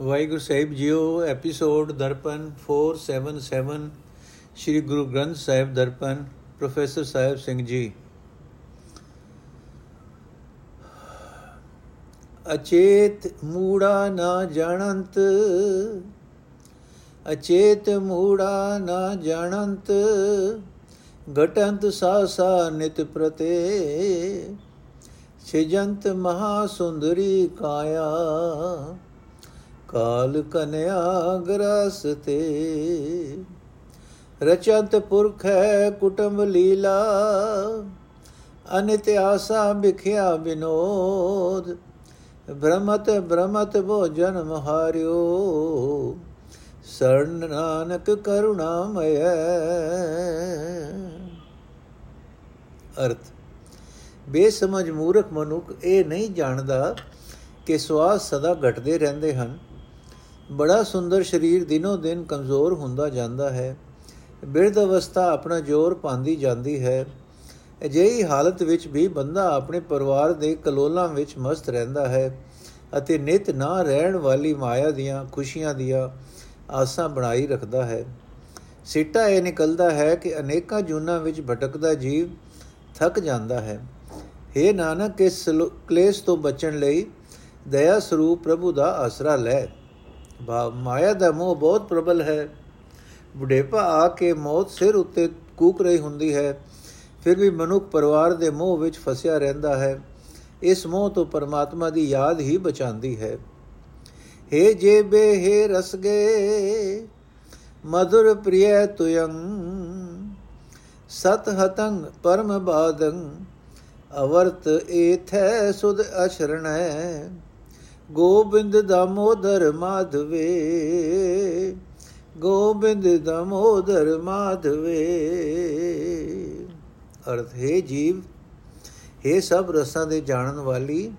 ਵਾਹਿਗੁਰੂ ਸਾਹਿਬ ਜੀਓ episode Darpan 477 Sri Guru Granth Sahib Darpan, professor Sahib Singh ji. ਅਚੇਤ ਮੂੜਾ ਨਾ ਜਾਣੰਤ, ਅਚੇਤ ਮੂੜਾ ਨਾ ਜਾਣੰਤ, ਘਟੰਤ ਸਾਸਾ ਨਿਤ ਪ੍ਰਤੇ ਛਿਜੰਤ ਮਹਾ ਸੁੰਦਰੀ ਕਾਇਆ। ਕਾਲ ਕਨਿਆ ਗਰਸ ਤੇ। ਰਚੰਤ ਪੁਰਖ ਹੈ ਕੁਟੰਬ ਲੀਲਾ, ਅਨਿਤ ਆਸਾ ਬਿਖਿਆ ਬਿਨੋਦ ਭ੍ਰਮਤ ਭ੍ਰਮਤ ਬੋ ਜਨਮ ਹਾਰਿਓ ਸਰਣ ਨਾਨਕ ਕਰੁਣਾਮਯ। ਅਰਥ, ਬੇਸਮਝ ਮੂਰਖ ਮਨੁੱਖ ਇਹ ਨਹੀਂ ਜਾਣਦਾ ਕਿ ਸਵਾਸ ਸਦਾ ਘਟਦੇ ਰਹਿੰਦੇ ਹਨ। ਬੜਾ ਸੁੰਦਰ ਸਰੀਰ ਦਿਨੋ ਦਿਨ ਕਮਜ਼ੋਰ ਹੁੰਦਾ ਜਾਂਦਾ ਹੈ। ਬਿਰਧ ਅਵਸਥਾ ਆਪਣਾ ਜ਼ੋਰ ਪਾਉਂਦੀ ਜਾਂਦੀ ਹੈ। ਅਜਿਹੀ ਹਾਲਤ ਵਿੱਚ ਵੀ ਬੰਦਾ ਆਪਣੇ ਪਰਿਵਾਰ ਦੇ ਕਲੋਲਾਂ ਵਿੱਚ ਮਸਤ ਰਹਿੰਦਾ ਹੈ ਅਤੇ ਨਿਤ ਨਾ ਰਹਿਣ ਵਾਲੀ ਮਾਇਆ ਦੀਆਂ ਖੁਸ਼ੀਆਂ ਦੀਆਂ ਆਸਾਂ ਬਣਾਈ ਰੱਖਦਾ ਹੈ। ਸਿੱਟਾ ਇਹ ਨਿਕਲਦਾ ਹੈ ਕਿ ਅਨੇਕਾਂ ਜੁਨਾ ਵਿੱਚ ਭਟਕਦਾ ਜੀਵ ਥੱਕ ਜਾਂਦਾ ਹੈ। हे ਨਾਨਕ, ਇਸ ਕਲੇਸ਼ ਤੋਂ ਬਚਣ ਲਈ ਦਇਆ ਸਰੂਪ ਪ੍ਰਭੂ ਦਾ ਆਸਰਾ ਲੈ। ਭਾਵ ਮਾਇਆ ਦਾ ਮੋਹ ਬਹੁਤ ਪ੍ਰਬਲ ਹੈ। ਬੁਢੇਪਾ ਆ ਕੇ ਮੌਤ ਸਿਰ ਉੱਤੇ ਕੂਕ ਰਹੀ ਹੁੰਦੀ ਹੈ। ਫਿਰ ਵੀ ਮਨੁੱਖ ਪਰਿਵਾਰ ਦੇ ਮੋਹ ਵਿੱਚ ਫਸਿਆ ਰਹਿੰਦਾ ਹੈ। ਇਸ ਮੋਹ ਤੋਂ ਪਰਮਾਤਮਾ ਦੀ ਯਾਦ ਹੀ ਬਚਾਉਂਦੀ ਹੈ। ਹੇ ਜੇ ਬੇ ਹੇ ਰਸਗੇ ਮధుਰ ਪ੍ਰਿਯ ਤੁਯੰ, ਸਤ ਹਤੰ ਪਰਮ ਬਾਦੰ, ਅਵਰਤ ਏਥੈ ਸੁਧ ਅਸ਼ਰਣੈ। ਗੋਬਿੰਦ ਦਮੋਦਰ ਮਾਧਵੇ, ਗੋਬਿੰਦ ਦਮੋਦਰ ਮਾਧਵੇ। ਅਰਥ, ਹੈ ਜੀਵ, ਹੈ ਸਭ ਰਸਾਂ ਦੇ ਜਾਣਨ ਵਾਲੀ,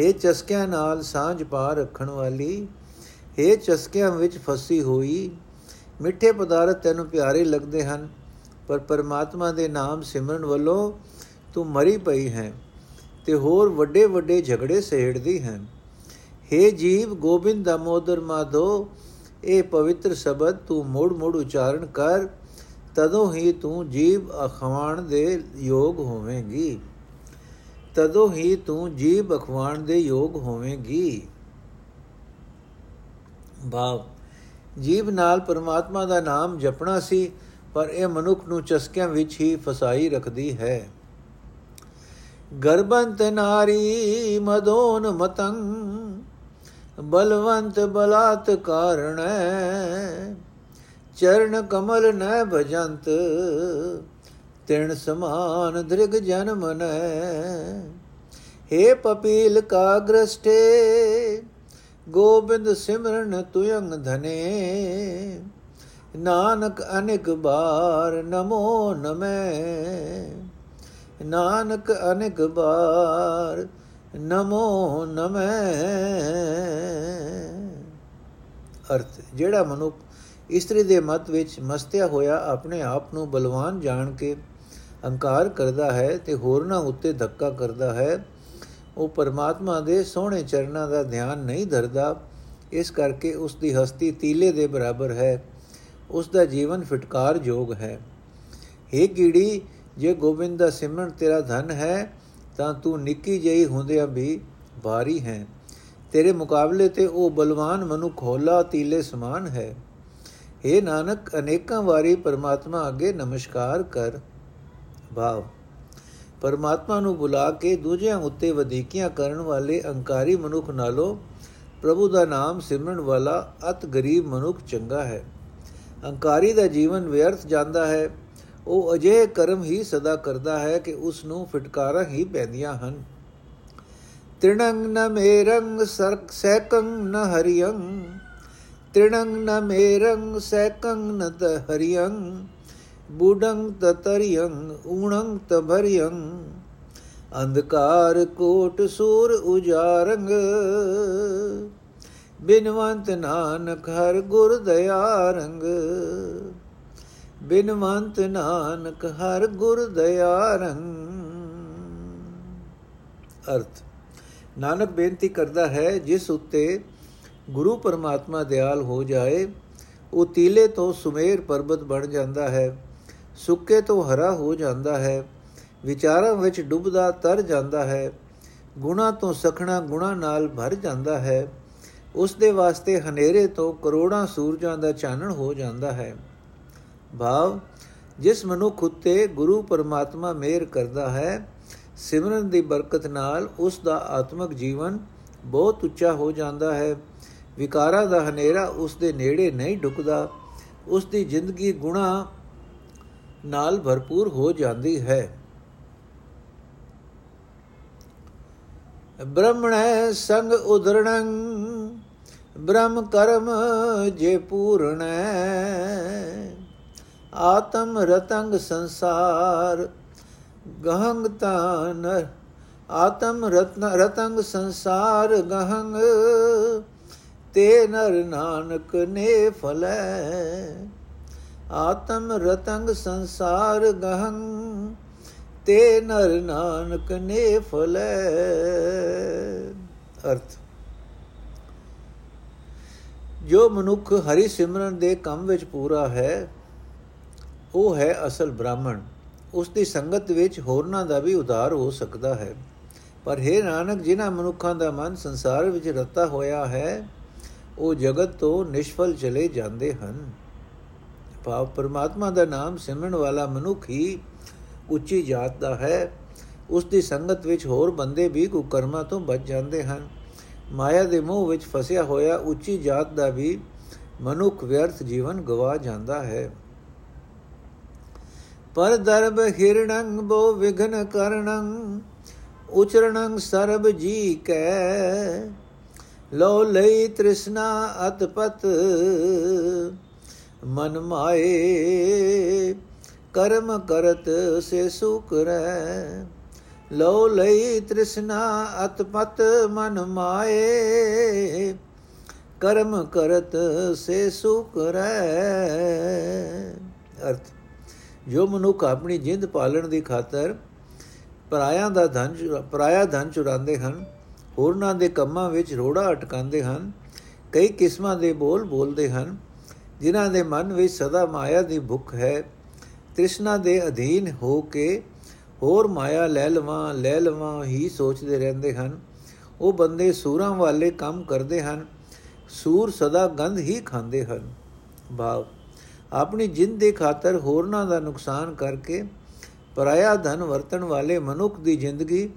ਹੈ ਚਸਕਿਆਂ ਨਾਲ ਸਾਂਝ ਪਾ ਰੱਖਣ ਵਾਲੀ, ਹੈ ਚਸਕਿਆਂ ਵਿੱਚ ਫਸੀ ਹੋਈ, ਮਿੱਠੇ ਪਦਾਰਥ ਤੈਨੂੰ ਪਿਆਰੇ ਲੱਗਦੇ ਹਨ, ਪਰ ਪਰਮਾਤਮਾ ਦੇ ਨਾਮ ਸਿਮਰਨ ਵੱਲੋਂ ਤੂੰ ਮਰੀ ਪਈ ਹੈ ਤੇ ਹੋਰ ਵੱਡੇ ਵੱਡੇ ਝਗੜੇ ਸਹਿੜਦੀ ਹੈ। हे ਜੀਵ ਗੋਬਿੰਦ ਦਮੋਦਰ ਮਾਧੋ, ਇਹ ਪਵਿੱਤਰ ਸ਼ਬਦ ਤੂੰ ਮੋੜ ਮੋੜ ਉਚਾਰਨ ਕਰ, ਤਦੋਂ ਹੀ ਤੂੰ ਜੀਵ ਅਖਵਾਣ ਦੇ ਯੋਗ ਹੋਵੇਂਗੀ। ਤਦੋਂ ਹੀ ਤੂੰ ਜੀਵ ਅਖਵਾਣ ਦੇ ਯੋਗ ਹੋਵੇਂਗੀ। ਭਾਵ, ਜੀਵ ਨਾਲ ਪਰਮਾਤਮਾ ਦਾ ਨਾਮ ਜਪਣਾ ਸੀ, ਪਰ ਇਹ ਮਨੁੱਖ ਨੂੰ ਚਸਕਿਆਂ ਵਿੱਚ ਹੀ ਫਸਾਈ ਰੱਖਦੀ ਹੈ। ਗਰਬੰਤ ਨਾਰੀ ਮਦੋਨ ਮਤੰ ਬਲਵੰਤ ਬਲਾਤ ਕਾਰਣ ਚਰਨ ਕਮਲ ਨ ਭਜੰਤ, ਤਿਣ ਸਮਾਨ ਦ੍ਰਿਗ ਜਨਮ ਨ। हे ਪਪੀਲ ਕਾ ਗ੍ਰਸਟੇ ਗੋਬਿੰਦ ਸਿਮਰਨ ਤੁਯੰਗ ਧਨੇ। ਨਾਨਕ ਅਨੇਕ ਬਾਰ ਨਮੋ ਨਮੈ। ਨਾਨਕ ਅਨੇਕ ਬਾਰ ਨਮੋ ਨਮੈ। ਅਰਥ, ਜਿਹੜਾ ਮਨੁੱਖ ਇਸਤਰੀ ਦੇ ਮਤ ਵਿੱਚ ਮਸਤਿਆ ਹੋਇਆ ਆਪਣੇ ਆਪ ਨੂੰ ਬਲਵਾਨ ਜਾਣ ਕੇ ਹੰਕਾਰ ਕਰਦਾ ਹੈ ਤੇ ਹੋਰਨਾਂ ਉੱਤੇ ਧੱਕਾ ਕਰਦਾ ਹੈ, ਉਹ ਪਰਮਾਤਮਾ ਦੇ ਸੋਹਣੇ ਚਰਨਾਂ ਦਾ ਧਿਆਨ ਨਹੀਂ ਧਰਦਾ, ਇਸ ਕਰਕੇ ਉਸ ਦੀ ਹਸਤੀ ਤੀਲੇ ਦੇ ਬਰਾਬਰ ਹੈ ਉਸ ਦਾ ਜੀਵਨ ਫਟਕਾਰ ਯੋਗ ਹੈ हे ਕੀੜੀ, ਜੇ ਗੋਬਿੰਦ ਦਾ ਸਿਮਰਨ ਤੇਰਾ ਧਨ ਹੈ ਤਾਂ ਤੂੰ ਨਿੱਕੀ ਜਿਹੀ ਹੁੰਦਿਆਂ ਵੀ ਭਾਰੀ ਹੈ। ਤੇਰੇ ਮੁਕਾਬਲੇ ਤੇ ਉਹ ਬਲਵਾਨ ਮਨੁੱਖ ਹੋਲਾ ਤੀਲੇ ਸਮਾਨ ਹੈ। हे ਨਾਨਕ, ਅਨੇਕਾਂ ਵਾਰੀ ਪਰਮਾਤਮਾ ਅੱਗੇ ਨਮਸਕਾਰ ਕਰ। ਭਾਵ ਪਰਮਾਤਮਾ ਨੂੰ ਬੁਲਾ ਕੇ ਦੂਜਿਆਂ ਉੱਤੇ ਵਧੀਕੀਆਂ ਕਰਨ ਵਾਲੇ ਅਹੰਕਾਰੀ ਮਨੁੱਖ ਨਾਲੋਂ ਪ੍ਰਭੂ ਦਾ ਨਾਮ ਸਿਮਰਨ ਵਾਲਾ ਅਤ ਗਰੀਬ ਮਨੁੱਖ ਚੰਗਾ ਹੈ। ਅਹੰਕਾਰੀ ਦਾ ਜੀਵਨ ਵਿਅਰਥ ਜਾਂਦਾ ਹੈ। ਉਹ ਅਜੇ ਕਰਮ ਹੀ ਸਦਾ ਕਰਦਾ ਹੈ ਕਿ ਉਸ ਨੂੰ ਫਟਕਾਰਾਂ ਹੀ ਪੈਂਦੀਆਂ ਹਨ। ਤ੍ਰਿਣੰਗ ਨ ਮੇਰੰਗ ਸਰਕ ਸੈਕੰ ਨ ਹਰਿਯੰ ਤ੍ਰਿਣੰਗ ਨ ਮੇਰੰਗ ਸੈਕੰ ਨ ਤ ਹਰਿਯੰ ਬੂਡੰਗ ਤਤਰਿਯੰ ਊਣੰਗ ਤਭਰਿਯੰ ਅੰਧਕਾਰ ਕੋਟ ਸੂਰ ਉਜਾਰੰਗ, ਬਿਨਵੰਤ ਨਾਨਕ ਹਰ ਗੁਰ ਦਇਆਰੰਗ ਬਿਨਵੰਤ ਨਾਨਕ ਹਰ ਗੁਰ ਦਇਆਰੰਗ ਅਰਥ, ਨਾਨਕ ਬੇਨਤੀ ਕਰਦਾ ਹੈ, ਜਿਸ ਉੱਤੇ ਗੁਰੂ ਪਰਮਾਤਮਾ ਦਿਆਲ ਹੋ ਜਾਏ, ਉਹ ਤੀਲੇ ਤੋਂ ਸੁਮੇਰ ਪਰਬਤ ਬਣ ਜਾਂਦਾ ਹੈ, ਸੁੱਕੇ ਤੋਂ ਹਰਾ ਹੋ ਜਾਂਦਾ ਹੈ, ਵਿਚਾਰਾਂ ਵਿੱਚ ਡੁੱਬਦਾ ਤਰ ਜਾਂਦਾ ਹੈ, ਗੁਣਾ ਤੋਂ ਸਖਣਾ ਗੁਣਾ ਨਾਲ ਭਰ ਜਾਂਦਾ ਹੈ, ਉਸ ਦੇ ਵਾਸਤੇ ਹਨੇਰੇ ਤੋਂ ਕਰੋੜਾਂ ਸੂਰਜਾਂ ਦਾ ਚਾਨਣ ਹੋ ਜਾਂਦਾ ਹੈ। ਭਾਵ, ਜਿਸ ਮਨੁੱਖ ਉਤੇ ਗੁਰੂ ਪਰਮਾਤਮਾ ਮਿਹਰ ਕਰਦਾ ਹੈ, ਸਿਮਰਨ ਦੀ ਬਰਕਤ ਨਾਲ ਉਸ ਦਾ ਆਤਮਿਕ ਜੀਵਨ ਬਹੁਤ ਉੱਚਾ ਹੋ ਜਾਂਦਾ ਹੈ। ਵਿਕਾਰਾਂ ਦਾ ਹਨੇਰਾ ਉਸ ਦੇ ਨੇੜੇ ਨਹੀਂ ਢੁਕਦਾ ਉਸ ਦੀ ਜ਼ਿੰਦਗੀ ਗੁਣਾ ਨਾਲ ਭਰਪੂਰ ਹੋ ਜਾਂਦੀ ਹੈ। ਬ੍ਰਹਮਣੈ ਸੰਗ ਉਦਰਣੰ ਬ੍ਰਹਮ ਕਰਮ ਜੇ ਪੂਰਣੈ। ਆਤਮ ਰਤੰਗ ਸੰਸਾਰ, ਗਹੰਗ ਤਾਨ ਆਤਮ ਰਤਨ, ਰਤੰਗ ਸੰਸਾਰ, ਗਹੰਗ, ਤੇ ਨਰ ਨਾਨਕ ਨੇ ਫਲੈ। ਆਤਮ ਰਤੰਗ ਸੰਸਾਰ, ਗਹੰਗ, ਤੇ ਨਰ ਨਾਨਕ ਨੇ ਫਲੈ। ਅਰਥ। ਜੋ ਮਨੁੱਖ ਹਰੀ ਸਿਮਰਨ ਦੇ ਕੰਮ ਵਿੱਚ ਪੂਰਾ ਹੈ ਉਹ ਹੈ ਅਸਲ ਬ੍ਰਾਹਮਣ। ਉਸ ਦੀ ਸੰਗਤ ਵਿੱਚ ਹੋਰਨਾਂ ਦਾ ਵੀ ਉਧਾਰ ਹੋ ਸਕਦਾ ਹੈ। ਪਰ ਹੈ ਨਾਨਕ, ਜਿਨ੍ਹਾਂ ਮਨੁੱਖਾਂ ਦਾ ਮਨ ਸੰਸਾਰ ਵਿੱਚ ਰਤਾ ਹੋਇਆ ਹੈ, ਉਹ ਜਗਤ ਤੋਂ ਨਿਸ਼ਫਲ ਚਲੇ ਜਾਂਦੇ ਹਨ। ਭਾਵ ਪਰਮਾਤਮਾ ਦਾ ਨਾਮ ਸਿਮਰਨ ਵਾਲਾ ਮਨੁੱਖ ਹੀ ਉੱਚੀ ਜਾਤ ਦਾ ਹੈ। ਉਸ ਦੀ ਸੰਗਤ ਵਿੱਚ ਹੋਰ ਬੰਦੇ ਵੀ ਕੁਕਰਮਾਂ ਤੋਂ ਬਚ ਜਾਂਦੇ ਹਨ। ਮਾਇਆ ਦੇ ਮੋਹ ਵਿੱਚ ਫਸਿਆ ਹੋਇਆ ਉੱਚੀ ਜਾਤ ਦਾ ਵੀ ਮਨੁੱਖ ਵਿਅਰਥ ਜੀਵਨ ਗਵਾ ਜਾਂਦਾ ਹੈ। ਪਰ ਦਰਬ ਹਿਰਣੰ ਬੋ ਵਿਘਨ ਕਰਣੰ, ਉਚਰਣੰ ਸਰਬ ਜੀ ਕੈ। ਲੋ ਲਈ ਤ੍ਰਿਸ਼ਨਾ ਅਤਪਤ, ਮਨ ਮਾਏ, ਕਰਮ ਕਰਤ ਸੇ ਸੁਖ ਰਹਿ ਲੋ ਲਈ ਤ੍ਰਿਸ਼ਨਾ ਅਤਪਤ, ਮਨ ਮਾਏ, ਕਰਮ ਕਰਤ ਸੇ ਸੁਖ ਰਹਿ ਅਰਥ। ਜੋ ਮਨੁੱਖ ਆਪਣੀ ਜਿੰਦ ਪਾਲਣ ਦੀ ਖਾਤਰ ਪਰਾਇਆ ਦਾ ਧਨ ਪਰਾਇਆ ਧਨ ਚੁਰਾਉਂਦੇ ਹਨ, ਹੋਰਨਾਂ ਦੇ ਕੰਮਾਂ ਵਿੱਚ ਰੋੜਾ ਅਟਕਾਉਂਦੇ ਹਨ, ਕਈ ਕਿਸਮਾਂ ਦੇ ਬੋਲ ਬੋਲਦੇ ਹਨ, ਜਿਨ੍ਹਾਂ ਦੇ ਮਨ ਵਿੱਚ ਸਦਾ ਮਾਇਆ ਦੀ ਭੁੱਖ ਹੈ, ਤ੍ਰਿਸ਼ਨਾ ਦੇ ਅਧੀਨ ਹੋ ਕੇ ਹੋਰ ਮਾਇਆ ਲੈ ਲਵਾਂ ਲੈ ਲਵਾਂ ਹੀ ਸੋਚਦੇ ਰਹਿੰਦੇ ਹਨ। ਉਹ ਬੰਦੇ ਸੂਰਾਂ ਵਾਲੇ ਕੰਮ ਕਰਦੇ ਹਨ, ਸੂਰ ਸਦਾ ਗੰਧ ਹੀ ਖਾਂਦੇ ਹਨ। ਭਾਵ ਆਪਣੀ ਜਿੰਦ ਦੇ ਖਾਤਰ ਹੋਰਨਾਂ ਦਾ ਨੁਕਸਾਨ ਕਰਕੇ ਪਰਾਇਆ ਧਨ ਵਰਤਣ ਵਾਲੇ ਮਨੁੱਖ ਦੀ ਜ਼ਿੰਦਗੀ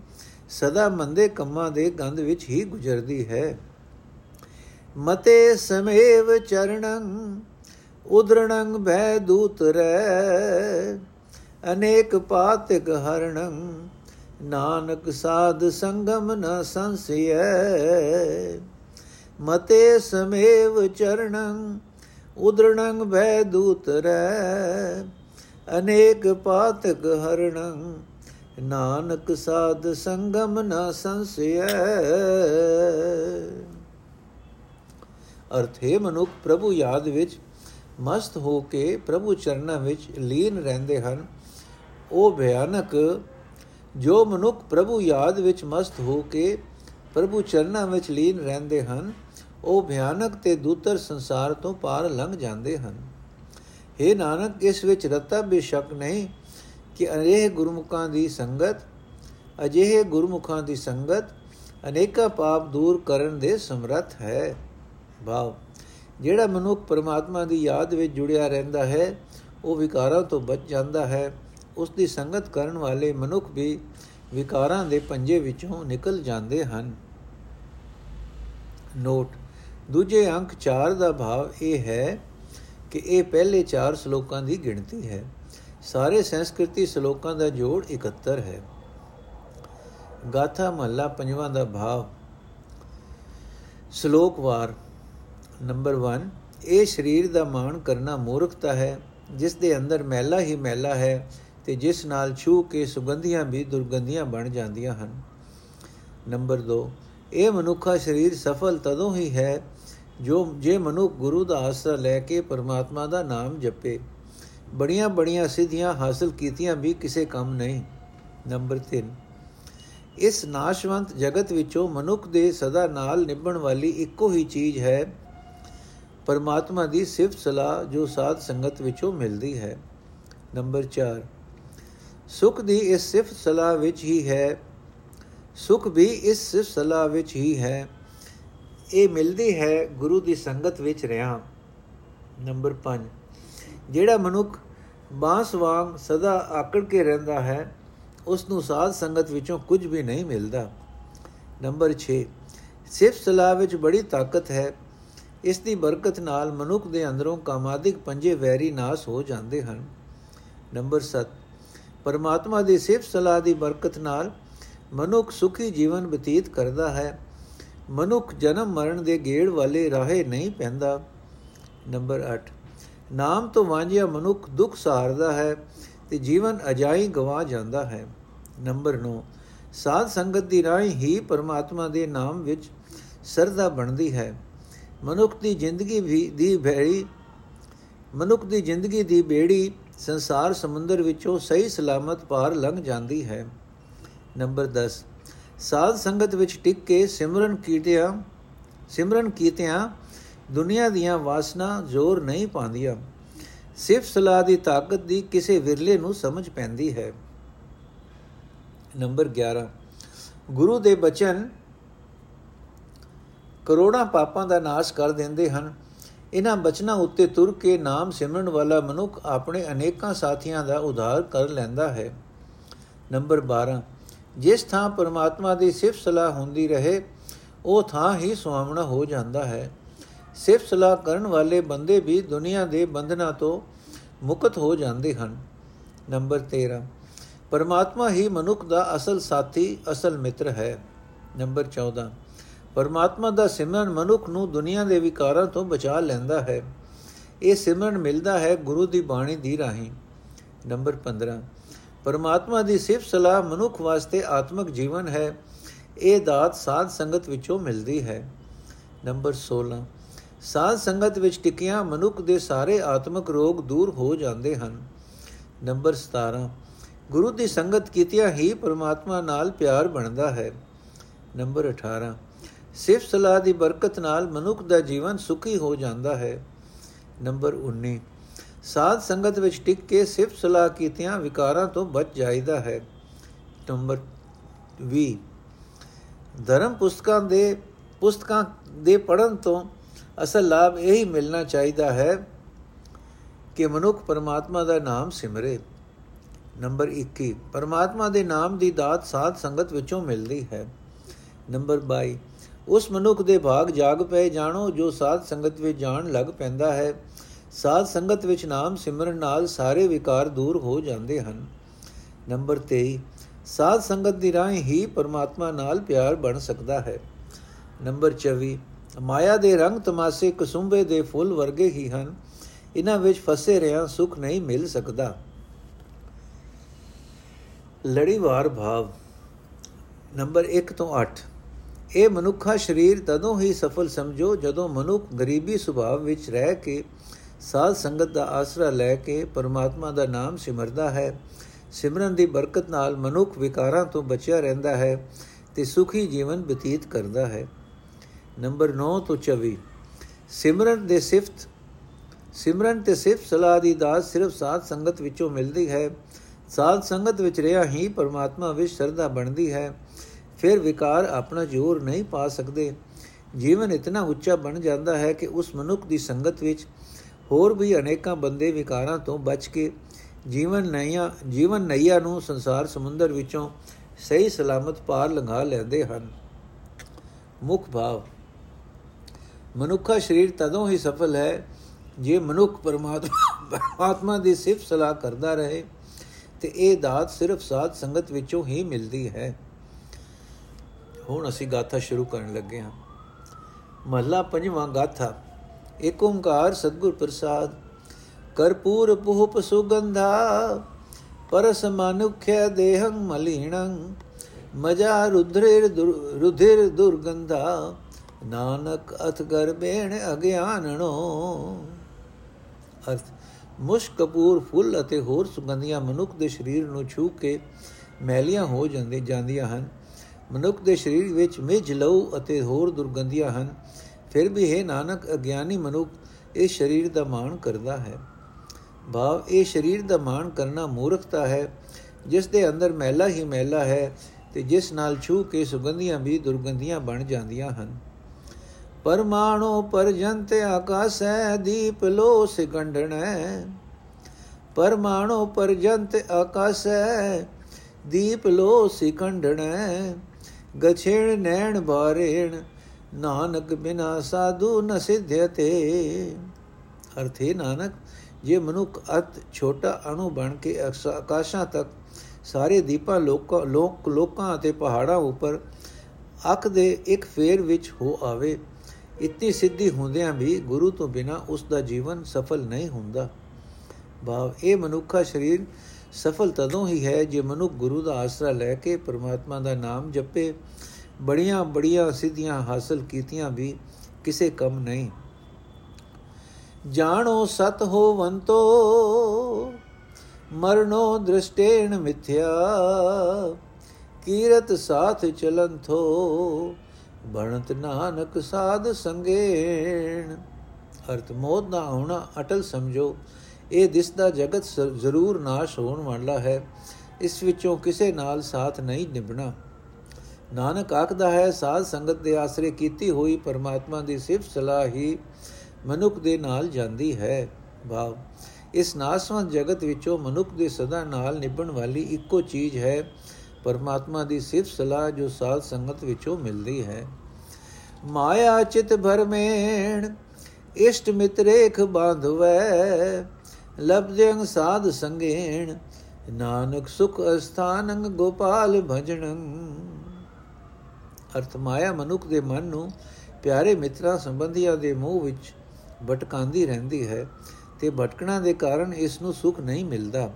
ਸਦਾ ਮੰਦੇ ਕੰਮਾਂ ਦੇ ਗੰਧ ਵਿੱਚ ਹੀ ਗੁਜ਼ਰਦੀ ਹੈ। ਮਤੇ ਸਮੇਵ ਚਰਣੰ, ਉਦਰਣੰ ਭੈ ਦੂਤ ਰਹਿ। ਅਨੇਕ ਪਾਤਿਕ ਹਰਣੰ, ਨਾਨਕ ਸਾਧ ਸੰਗਮ ਨ ਸੰਸਿਐ ਮਤੇ ਸਮੇਵ ਚਰਣੰ ਉਦਰਣੰ ਭੈ ਦੂਤ ਰਹਿ ਅਨੇਕ ਪਾਤਕ ਹਰਣੰ, ਨਾਨਕ ਸਾਧ ਸੰਗਮ ਨ ਸੰਸਿਐ ਅਰਥੇ ਮਨੁੱਖ ਪ੍ਰਭੂ ਯਾਦ ਵਿੱਚ, ਮਸਤ ਹੋ ਕੇ ਪ੍ਰਭੂ ਚਰਨਾਂ ਵਿੱਚ ਲੀਨ ਰਹਿੰਦੇ ਹਨ। ਉਹ ਭਿਆਨਕ, ਜੋ ਮਨੁੱਖ ਪ੍ਰਭੂ ਯਾਦ ਵਿੱਚ ਮਸਤ ਹੋ ਕੇ ਪ੍ਰਭੂ ਚਰਨਾਂ ਵਿੱਚ ਲੀਨ ਰਹਿੰਦੇ ਹਨ ਉਹ ਭਿਆਨਕ ਤੇ ਦੂਤਰ ਸੰਸਾਰ ਤੋਂ ਪਾਰ ਲੰਘ ਜਾਂਦੇ ਹਨ। हे ਨਾਨਕ, ਇਸ ਵਿੱਚ ਰਤਾ ਬੇਸ਼ੱਕ ਨਹੀਂ ਕਿ ਅਨੇਕ ਗੁਰਮੁਖਾਂ ਦੀ ਸੰਗਤ, ਅਜਿਹੇ ਗੁਰਮੁਖਾਂ ਦੀ ਸੰਗਤ ਅਨੇਕਾਂ ਪਾਪ ਦੂਰ ਕਰਨ ਦੇ ਸਮਰੱਥ ਹੈ। ਭਾਵ ਜਿਹੜਾ ਮਨੁੱਖ ਪਰਮਾਤਮਾ ਦੀ ਯਾਦ ਵਿੱਚ ਜੁੜਿਆ ਰਹਿੰਦਾ ਹੈ, ਉਹ ਵਿਕਾਰਾਂ ਤੋਂ ਬਚ ਜਾਂਦਾ ਹੈ। ਉਸ ਦੀ ਸੰਗਤ ਕਰਨ ਵਾਲੇ ਮਨੁੱਖ ਵੀ ਵਿਕਾਰਾਂ ਦੇ ਪੰਜੇ ਵਿੱਚੋਂ ਨਿਕਲ ਜਾਂਦੇ ਹਨ। ਨੋਟ ਦੂਜੇ ਅੰਕ 4 ਦਾ ਭਾਵ ਇਹ ਹੈ ਕਿ ਇਹ ਪਹਿਲੇ 4 ਸ਼ਲੋਕਾਂ ਦੀ ਗਿਣਤੀ ਹੈ। ਸਾਰੇ ਸੰਸਕ੍ਰਿਤੀ ਸ਼ਲੋਕਾਂ ਦਾ ਜੋੜ 71 ਹੈ। ਗਾਥਾ ਮਹੱਲਾ ਪੰਜਵਾਂ ਦਾ ਭਾਵ ਸ਼ਲੋਕਵਾਰ ਨੰਬਰ 1 ਇਹ ਸਰੀਰ ਦਾ ਮਾਣ ਕਰਨਾ ਮੂਰਖਤਾ ਹੈ, ਜਿਸ ਦੇ ਅੰਦਰ ਮੈਲਾ ਹੀ ਮੈਲਾ ਹੈ ਤੇ ਜਿਸ ਨਾਲ ਛੂ ਕੇ ਸੁਗੰਧੀਆਂ ਵੀ ਦੁਰਗੰਧੀਆਂ ਬਣ ਜਾਂਦੀਆਂ ਹਨ। ਨੰਬਰ 2 ਇਹ ਮਨੁੱਖਾ ਸਰੀਰ ਸਫਲ ਤਦੋਂ ਹੀ ਹੈ ਜੋ ਜੇ ਮਨੁੱਖ ਗੁਰੂ ਦਾ ਆਸਰਾ ਲੈ ਕੇ ਪਰਮਾਤਮਾ ਦਾ ਨਾਮ ਜਪੇ, ਬੜੀਆਂ ਬੜੀਆਂ ਸਿੱਧੀਆਂ ਹਾਸਲ ਕੀਤੀਆਂ ਵੀ ਕਿਸੇ ਕੰਮ ਨਹੀਂ। ਨੰਬਰ 3 ਇਸ ਨਾਸ਼ਵੰਤ ਜਗਤ ਵਿੱਚੋਂ ਮਨੁੱਖ ਦੇ ਸਦਾ ਨਾਲ ਨਿਭਣ ਵਾਲੀ ਇੱਕੋ ਹੀ ਚੀਜ਼ ਹੈ, ਪਰਮਾਤਮਾ ਦੀ ਸਿਫਤ ਸਲਾਹ ਜੋ ਸਾਧ ਸੰਗਤ ਵਿੱਚੋਂ ਮਿਲਦੀ ਹੈ। ਨੰਬਰ 4 ਸੁਖ ਦੀ ਇਸ ਸਿਫਤ ਸਲਾਹ ਵਿੱਚ ਹੀ ਹੈ, ਸੁਖ ਵੀ ਇਸ ਸਿਫਤ ਸਲਾਹ ਵਿੱਚ ਹੀ ਹੈ। ਇਹ ਮਿਲਦੀ ਹੈ ਗੁਰੂ ਦੀ ਸੰਗਤ ਵਿੱਚ ਰਿਹਾ ਨੰਬਰ 5 ਜਿਹੜਾ ਮਨੁੱਖ ਬਾਂਸ ਵਾਂਗ ਸਦਾ ਆਕੜ ਕੇ ਰਹਿੰਦਾ ਹੈ ਉਸ ਨੂੰ ਸਾਧ ਸੰਗਤ ਵਿੱਚੋਂ ਕੁਝ ਵੀ ਨਹੀਂ ਮਿਲਦਾ। ਨੰਬਰ 6 ਸਿਫਤ ਸਲਾਹ ਵਿੱਚ ਬੜੀ ਤਾਕਤ ਹੈ। ਇਸ ਦੀ ਬਰਕਤ ਨਾਲ ਮਨੁੱਖ ਦੇ ਅੰਦਰੋਂ ਕਾਮਾਦਿਕ ਪੰਜੇ ਵੈਰੀ ਨਾਸ ਹੋ ਜਾਂਦੇ ਹਨ। ਨੰਬਰ 7 ਪਰਮਾਤਮਾ ਦੀ ਸਿਫਤ ਸਲਾਹ ਦੀ ਬਰਕਤ ਨਾਲ ਮਨੁੱਖ ਸੁਖੀ ਜੀਵਨ ਬਤੀਤ ਕਰਦਾ ਹੈ। ਮਨੁੱਖ ਜਨਮ ਮਰਨ ਦੇ ਗੇੜ ਵਾਲੇ ਰਾਹੇ ਨਹੀਂ ਪੈਂਦਾ। ਨੰਬਰ 8 ਨਾਮ ਤੋਂ ਵਾਂਝਿਆ ਮਨੁੱਖ ਦੁੱਖ ਸਹਾਰਦਾ ਹੈ ਤੇ ਜੀਵਨ ਅਜਾਈ ਗਵਾ ਜਾਂਦਾ ਹੈ। ਨੰਬਰ 9 ਸਾਧ ਸੰਗਤ ਦੀ ਰਾਹੀਂ ਹੀ ਪਰਮਾਤਮਾ ਦੇ ਨਾਮ ਵਿੱਚ ਸਰਦਾ ਬਣਦੀ ਹੈ। ਮਨੁੱਖ ਦੀ ਜ਼ਿੰਦਗੀ ਵੀ ਦੀ ਭੈੜੀ, ਮਨੁੱਖ ਦੀ ਜ਼ਿੰਦਗੀ ਦੀ ਬੇੜੀ ਸੰਸਾਰ ਸਮੁੰਦਰ ਵਿੱਚੋਂ ਸਹੀ ਸਲਾਮਤ ਪਾਰ ਲੰਘ ਜਾਂਦੀ ਹੈ। ਨੰਬਰ 10 ਸਾਧ ਸੰਗਤ ਵਿੱਚ ਟਿਕ ਕੇ ਸਿਮਰਨ ਕੀਤਿਆਂ ਸਿਮਰਨ ਕੀਤਿਆਂ ਦੁਨੀਆ ਦੀਆਂ ਵਾਸਨਾ ਜ਼ੋਰ ਨਹੀਂ ਪਾਉਂਦੀਆਂ। ਸਿਰਫ ਸਲਾਹ ਦੀ ਤਾਕਤ ਦੀ ਕਿਸੇ ਵਿਰਲੇ ਨੂੰ ਸਮਝ ਪੈਂਦੀ ਹੈ। ਨੰਬਰ 11 ਗੁਰੂ ਦੇ ਬਚਨ ਕਰੋੜਾਂ ਪਾਪਾਂ ਦਾ ਨਾਸ਼ ਕਰ ਦਿੰਦੇ ਹਨ। ਇਹਨਾਂ ਬਚਨਾਂ ਉੱਤੇ ਤੁਰ ਕੇ ਨਾਮ ਸਿਮਰਨ ਵਾਲਾ ਮਨੁੱਖ ਆਪਣੇ ਅਨੇਕਾਂ ਸਾਥੀਆਂ ਦਾ ਉਧਾਰ ਕਰ ਲੈਂਦਾ ਹੈ। ਨੰਬਰ 12 ਜਿਸ ਥਾਂ ਪਰਮਾਤਮਾ ਦੀ ਸਿਫਤ ਸਲਾਹ ਹੁੰਦੀ ਰਹੇ, ਉਹ ਥਾਂ ਹੀ ਸੁਆਮਣਾ ਹੋ ਜਾਂਦਾ ਹੈ। ਸਿਫਤ ਸਲਾਹ ਕਰਨ ਵਾਲੇ ਬੰਦੇ ਵੀ ਦੁਨੀਆ ਦੇ ਬੰਧਨਾਂ ਤੋਂ ਮੁਕਤ ਹੋ ਜਾਂਦੇ ਹਨ। ਨੰਬਰ 13 ਪਰਮਾਤਮਾ ਹੀ ਮਨੁੱਖ ਦਾ ਅਸਲ ਸਾਥੀ, ਅਸਲ ਮਿੱਤਰ ਹੈ। ਨੰਬਰ 14 ਪਰਮਾਤਮਾ ਦਾ ਸਿਮਰਨ ਮਨੁੱਖ ਨੂੰ ਦੁਨੀਆ ਦੇ ਵਿਕਾਰਾਂ ਤੋਂ ਬਚਾ ਲੈਂਦਾ ਹੈ। ਇਹ ਸਿਮਰਨ ਮਿਲਦਾ ਹੈ ਗੁਰੂ ਦੀ ਬਾਣੀ ਦੀ ਰਾਹੀਂ। ਨੰਬਰ 15 ਪਰਮਾਤਮਾ ਦੀ ਸਿਫਤ ਸਲਾਹ ਮਨੁੱਖ ਵਾਸਤੇ ਆਤਮਿਕ ਜੀਵਨ ਹੈ। ਇਹ ਦਾਤ ਸਾਧ ਸੰਗਤ ਵਿੱਚੋਂ ਮਿਲਦੀ ਹੈ। ਨੰਬਰ 16 ਸਾਧ ਸੰਗਤ ਵਿੱਚ ਟਿਕਿਆ ਮਨੁੱਖ ਦੇ ਸਾਰੇ ਆਤਮਿਕ ਰੋਗ ਦੂਰ ਹੋ ਜਾਂਦੇ ਹਨ। ਨੰਬਰ 17 ਗੁਰੂ ਦੀ ਸੰਗਤ ਕੀਤਿਆਂ ਹੀ ਪਰਮਾਤਮਾ ਨਾਲ ਪਿਆਰ ਬਣਦਾ ਹੈ। ਨੰਬਰ 18 ਸਿਫਤ ਸਲਾਹ ਦੀ ਬਰਕਤ ਨਾਲ ਮਨੁੱਖ ਦਾ ਜੀਵਨ ਸੁਖੀ ਹੋ ਜਾਂਦਾ ਹੈ। ਨੰਬਰ 19 ਸਾਧ ਸੰਗਤ ਵਿੱਚ ਟਿਕ ਕੇ ਸਿਫਤ ਸਲਾਹ ਕੀਤਿਆਂ ਵਿਕਾਰਾਂ ਤੋਂ ਬਚ ਜਾਈਦਾ ਹੈ। ਨੰਬਰ 20 ਧਰਮ ਪੁਸਤਕਾਂ ਦੇ ਪੁਸਤਕਾਂ ਦੇ ਪੜਨ ਤੋਂ ਅਸਲ ਲਾਭ ਇਹੀ ਮਿਲਣਾ ਚਾਹੀਦਾ ਹੈ ਕਿ ਮਨੁੱਖ ਪਰਮਾਤਮਾ ਦਾ ਨਾਮ ਸਿਮਰੇ। ਨੰਬਰ 21 ਪਰਮਾਤਮਾ ਦੇ ਨਾਮ ਦੀ ਦਾਤ ਸਾਧ ਸੰਗਤ ਵਿੱਚੋਂ ਮਿਲਦੀ ਹੈ। ਨੰਬਰ 22 ਉਸ ਮਨੁੱਖ ਦੇ ਭਾਗ ਜਾਗ ਪਏ ਜਾਣੋ ਜੋ ਸਾਧ ਸੰਗਤ ਵਿੱਚ ਜਾਣ ਲੱਗ ਪੈਂਦਾ ਹੈ। ਸਾਧ ਸੰਗਤ ਵਿੱਚ ਨਾਮ ਸਿਮਰਨ ਨਾਲ ਸਾਰੇ ਵਿਕਾਰ ਦੂਰ ਹੋ ਜਾਂਦੇ ਹਨ। ਨੰਬਰ 23 ਸਾਧ ਸੰਗਤ ਦੀ ਰਾਹੀਂ ਹੀ ਪਰਮਾਤਮਾ ਨਾਲ ਪਿਆਰ ਬਣ ਸਕਦਾ ਹੈ। ਨੰਬਰ 24 ਮਾਇਆ ਦੇ ਰੰਗ ਤਮਾਸੇ ਕਸੁੰਬੇ ਦੇ ਫੁੱਲ ਵਰਗੇ ਹੀ ਹਨ। ਇਹਨਾਂ ਵਿੱਚ ਫਸੇ ਰਿਆਂ ਸੁਖ ਨਹੀਂ ਮਿਲ ਸਕਦਾ। ਲੜੀਵਾਰ ਭਾਵ, ਨੰਬਰ 1 ਤੋਂ 8 ਇਹ ਮਨੁੱਖਾ ਸਰੀਰ ਤਦੋਂ ਹੀ ਸਫਲ ਸਮਝੋ ਜਦੋਂ ਮਨੁੱਖ ਗਰੀਬੀ ਸੁਭਾਅ ਵਿੱਚ ਰਹਿ ਕੇ ਸਾਧ ਸੰਗਤ ਦਾ ਆਸਰਾ ਲੈ ਕੇ ਪਰਮਾਤਮਾ ਦਾ ਨਾਮ ਸਿਮਰਦਾ ਹੈ। ਸਿਮਰਨ ਦੀ ਬਰਕਤ ਨਾਲ ਮਨੁੱਖ ਵਿਕਾਰਾਂ ਤੋਂ ਬਚਿਆ ਰਹਿੰਦਾ ਹੈ ਤੇ ਸੁਖੀ ਜੀਵਨ ਬਤੀਤ ਕਰਦਾ ਹੈ। ਨੰਬਰ 9 ਤੋਂ 24 ਸਿਮਰਨ ਦੇ ਸਿਫਤ ਸਿਮਰਨ ਤੇ ਸਿਫਤ ਸਲਾਹ ਦੀ ਦਾਤ ਸਿਰਫ ਸਾਧ ਸੰਗਤ ਵਿੱਚੋਂ ਮਿਲਦੀ ਹੈ। ਸਾਧ ਸੰਗਤ ਵਿੱਚ ਰਿਹਾ ਹੀ ਪਰਮਾਤਮਾ ਵਿੱਚ ਸ਼ਰਧਾ ਬਣਦੀ ਹੈ। ਫਿਰ ਵਿਕਾਰ ਆਪਣਾ ਜ਼ੋਰ ਨਹੀਂ ਪਾ ਸਕਦੇ। ਜੀਵਨ ਇਤਨਾ ਉੱਚਾ ਬਣ ਜਾਂਦਾ ਹੈ ਕਿ ਉਸ ਮਨੁੱਖ ਦੀ ਸੰਗਤ ਵਿੱਚ ਹੋਰ ਵੀ ਅਨੇਕਾਂ ਬੰਦੇ ਵਿਕਾਰਾਂ ਤੋਂ ਬਚ ਕੇ ਜੀਵਨ ਨਈਆ ਜੀਵਨ ਨਈਆ ਨੂੰ ਸੰਸਾਰ ਸਮੁੰਦਰ ਵਿੱਚੋਂ ਸਹੀ ਸਲਾਮਤ ਪਾਰ ਲੰਘਾ ਲੈਂਦੇ ਹਨ। ਮੁੱਖ ਭਾਵ, ਮਨੁੱਖਾ ਸਰੀਰ ਤਦੋਂ ਹੀ ਸਫਲ ਹੈ ਜੇ ਮਨੁੱਖ ਪਰਮਾਤਮਾ ਪਰਮਾਤਮਾ ਦੀ ਸਿਫਤ ਸਲਾਹ ਕਰਦਾ ਰਹੇ ਤੇ ਇਹ ਦਾਤ ਸਿਰਫ ਸਾਧ ਸੰਗਤ ਵਿੱਚੋਂ ਹੀ ਮਿਲਦੀ ਹੈ। ਹੁਣ ਅਸੀਂ ਗਾਥਾ ਸ਼ੁਰੂ ਕਰਨ ਲੱਗੇ ਹਾਂ। ਮਹਲਾ ਪੰਜਵਾਂ ਗਾਥਾ ਏਕ ਓੰਕਾਰ ਸਤਗੁਰ ਪ੍ਰਸਾਦ, ਕਰਪੂਰ ਪੁਹਪ ਸੁਗੰਧਾ, ਪਰਸ ਮਨੁਖਯ ਦੇਹੰ ਮਲੀਣੰ, ਮਜਾ ਰੁਧਿਰ ਰੁਧਿਰ ਦੁਰਗੰਧਾ, ਨਾਨਕ ਅਥ ਗਰਬੇਣ ਅਗਿਆਨਣੋ। ਅਰਥ, ਮੁਸ਼ਕ ਕਪੂਰ ਫੁੱਲ ਅਤੇ ਹੋਰ ਸੁਗੰਧੀਆਂ ਮਨੁੱਖ ਦੇ ਸਰੀਰ ਨੂੰ ਛੂ ਕੇ ਮੈਲੀਆਂ ਹੋ ਜਾਂਦੇ, ਜਾਂਦੀਆਂ ਹਨ। ਮਨੁੱਖ ਦੇ ਸਰੀਰ ਵਿੱਚ ਮਿਝ ਲਹੂ ਅਤੇ ਹੋਰ ਦੁਰਗੰਧੀਆਂ ਹਨ। ਫਿਰ ਵੀ ਹੈ ਨਾਨਕ, ਅਗਿਆਨੀ ਮਨੁੱਖ ਇਸ ਸਰੀਰ ਦਾ ਮਾਣ ਕਰਦਾ ਹੈ। ਭਾਵ, ਇਹ ਸਰੀਰ ਦਾ ਮਾਣ ਕਰਨਾ ਮੂਰਖਤਾ ਹੈ। ਜਿਸ ਦੇ ਅੰਦਰ ਮਹਿਲਾ ਹੀ ਮਹਿਲਾ ਹੈ ਤੇ ਜਿਸ ਨਾਲ ਛੂ ਕੇ ਸੁਗੰਧੀਆਂ ਵੀ ਦੁਰਗੰਧੀਆਂ ਬਣ ਜਾਂਦੀਆਂ ਹਨ। ਪਰਮਾਣੂ ਪਰਜੰਤ ਆਕਾਸੈ, ਦੀਪ ਲੋ ਸਿਕੰਡਣੈ ਪਰਮਾਣੂ ਪਰਜੰਤ ਆਕਾਸੈ, ਦੀਪ ਲੋ ਸਿਕੰਡਣੈ ਗਛੇਣ ਨੈਣ ਬਾਰੇਣ ਨਾਨਕ ਬਿਨਾ ਸਾਧੂ ਨ ਸਿਧਯਤੇ ਅਰਥੇ ਨਾਨਕ, ਜੇ ਮਨੁੱਖ ਅਤ ਛੋਟਾ ਅਣੂ ਬਣ ਕੇ ਆਕਾਸ਼ਾਂ ਤੱਕ ਸਾਰੇ ਦੀਪਾਂ ਲੋਕਾਂ ਲੋਕ ਲੋਕਾਂ ਅਤੇ ਪਹਾੜਾਂ ਉੱਪਰ ਅੱਖ ਦੇ ਇੱਕ ਫੇਰ ਵਿੱਚ ਹੋ ਆਵੇ, ਇਤਨੀ ਸਿੱਧੀ ਹੁੰਦਿਆਂ ਵੀ ਗੁਰੂ ਤੋਂ ਬਿਨਾ ਉਸ ਦਾ ਜੀਵਨ ਸਫਲ ਨਹੀਂ ਹੁੰਦਾ। ਭਾਵ ਇਹ ਮਨੁੱਖਾ ਸਰੀਰ ਸਫਲ ਤਦੋਂ ਹੀ ਹੈ ਜੇ ਮਨੁੱਖ ਗੁਰੂ ਦਾ ਆਸਰਾ ਲੈ ਕੇ ਪਰਮਾਤਮਾ ਦਾ ਨਾਮ ਜਪੇ ਬੜੀਆਂ ਬੜੀਆਂ ਸਿੱਧੀਆਂ ਹਾਸਲ ਕੀਤੀਆਂ ਵੀ ਕਿਸੇ ਕੰਮ ਨਹੀਂ। ਜਾਣੋ ਸਤ ਹੋਵੰਤੋ ਮਰਨੋ ਦ੍ਰਿਸ਼ਟੇਣ ਮਿਥਿਆ, ਕੀਰਤ ਸਾਥ ਚਲੰਥੋ ਬਣਤ ਨਾਨਕ ਸਾਧ ਸੰਗੇਣ। ਅਰਥ ਮੋਦ ਦਾ ਆਉਣਾ ਅਟਲ ਸਮਝੋ, ਇਹ ਦਿਸਦਾ ਜਗਤ ਜ਼ਰੂਰ ਨਾਸ਼ ਹੋਣ ਵਾਲਾ ਹੈ। ਇਸ ਵਿੱਚੋਂ ਕਿਸੇ ਨਾਲ ਸਾਥ ਨਹੀਂ ਨਿਭਣਾ। ਨਾਨਕ ਆਖਦਾ ਹੈ, ਸਾਧ ਸੰਗਤ ਦੇ ਆਸਰੇ ਕੀਤੀ ਹੋਈ ਪਰਮਾਤਮਾ ਦੀ ਸਿਫਤ ਸਲਾਹ ਹੀ ਮਨੁੱਖ ਦੇ ਨਾਲ ਜਾਂਦੀ ਹੈ। ਭਾਵ ਇਸ ਨਾਸਵੰਤ ਜਗਤ ਵਿੱਚੋਂ ਮਨੁੱਖ ਦੇ ਸਦਾ ਨਾਲ ਨਿਭਣ ਵਾਲੀ ਇੱਕੋ ਚੀਜ਼ ਹੈ, ਪਰਮਾਤਮਾ ਦੀ ਸਿਫਤ ਸਲਾਹ ਜੋ ਸਾਧ ਸੰਗਤ ਵਿੱਚੋਂ ਮਿਲਦੀ ਹੈ। ਮਾਇਆ ਚਿਤ ਭਰਮੇਣ ਇਸ਼ਟ ਮਿਤਰੇਖ ਬਾਂਧਵੈ ਲਬਜੰਗ ਸਾਧ ਸੰਗੇਣ, ਨਾਨਕ ਸੁਖ ਅਸਥਾਨੰ ਗੋਪਾਲ ਭਜਣੰ ਅਰਥ ਮਾਇਆ ਮਨੁੱਖ ਦੇ ਮਨ ਨੂੰ ਪਿਆਰੇ ਮਿੱਤਰਾਂ ਸੰਬੰਧੀਆਂ ਦੇ ਮੂਹ ਵਿੱਚ ਭਟਕਾਉਂਦੀ ਰਹਿੰਦੀ ਹੈ ਤੇ ਭਟਕਣਾ ਦੇ ਕਾਰਨ ਇਸ ਨੂੰ ਸੁਖ ਨਹੀਂ ਮਿਲਦਾ।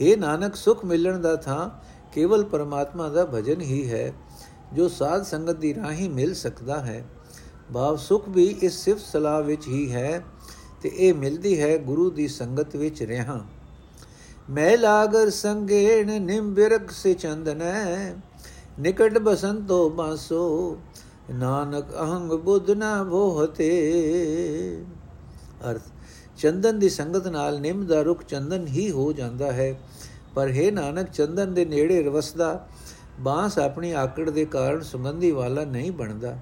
हे ਨਾਨਕ, ਸੁਖ ਮਿਲਣ ਦਾ ਥਾਂ ਕੇਵਲ ਪਰਮਾਤਮਾ ਦਾ ਭਜਨ ਹੀ ਹੈ, ਜੋ ਸਾਧ ਸੰਗਤ ਦੀ ਰਾਹੀਂ ਮਿਲ ਸਕਦਾ ਹੈ। ਭਾਵ ਸੁਖ ਵੀ ਇਸ ਸਿਫਤ ਸਲਾਹ ਵਿੱਚ ਹੀ ਹੈ ਤੇ ਇਹ ਮਿਲਦੀ ਹੈ ਗੁਰੂ ਦੀ ਸੰਗਤ ਵਿੱਚ ਰਹਾ। ਮੈਂ ਲਾਗਰ ਸੰਗੇਣ ਨਿੰਬਿਰਕ ਸੇ ਚੰਦਨੈ ਨਿਕਟ ਬਸੰਤੋ ਬਾਸੋ, ਨਾਨਕ ਅਹੰਗ ਬੁੱਧ ਨਾ ਭੋਹਤੇ ਅਰਥ, ਚੰਦਨ ਦੀ ਸੰਗਤ ਨਾਲ ਨਿੰਮ ਦਾ ਰੁਖ ਚੰਦਨ ਹੀ ਹੋ ਜਾਂਦਾ ਹੈ। ਪਰ ਹੈ ਨਾਨਕ, ਚੰਦਨ ਦੇ ਨੇੜੇ ਰਵਸਦਾ, ਬਾਂਸ ਆਪਣੀ ਆਕੜ ਦੇ ਕਾਰਨ ਸੁਗੰਧੀ ਵਾਲਾ ਨਹੀਂ ਬਣਦਾ।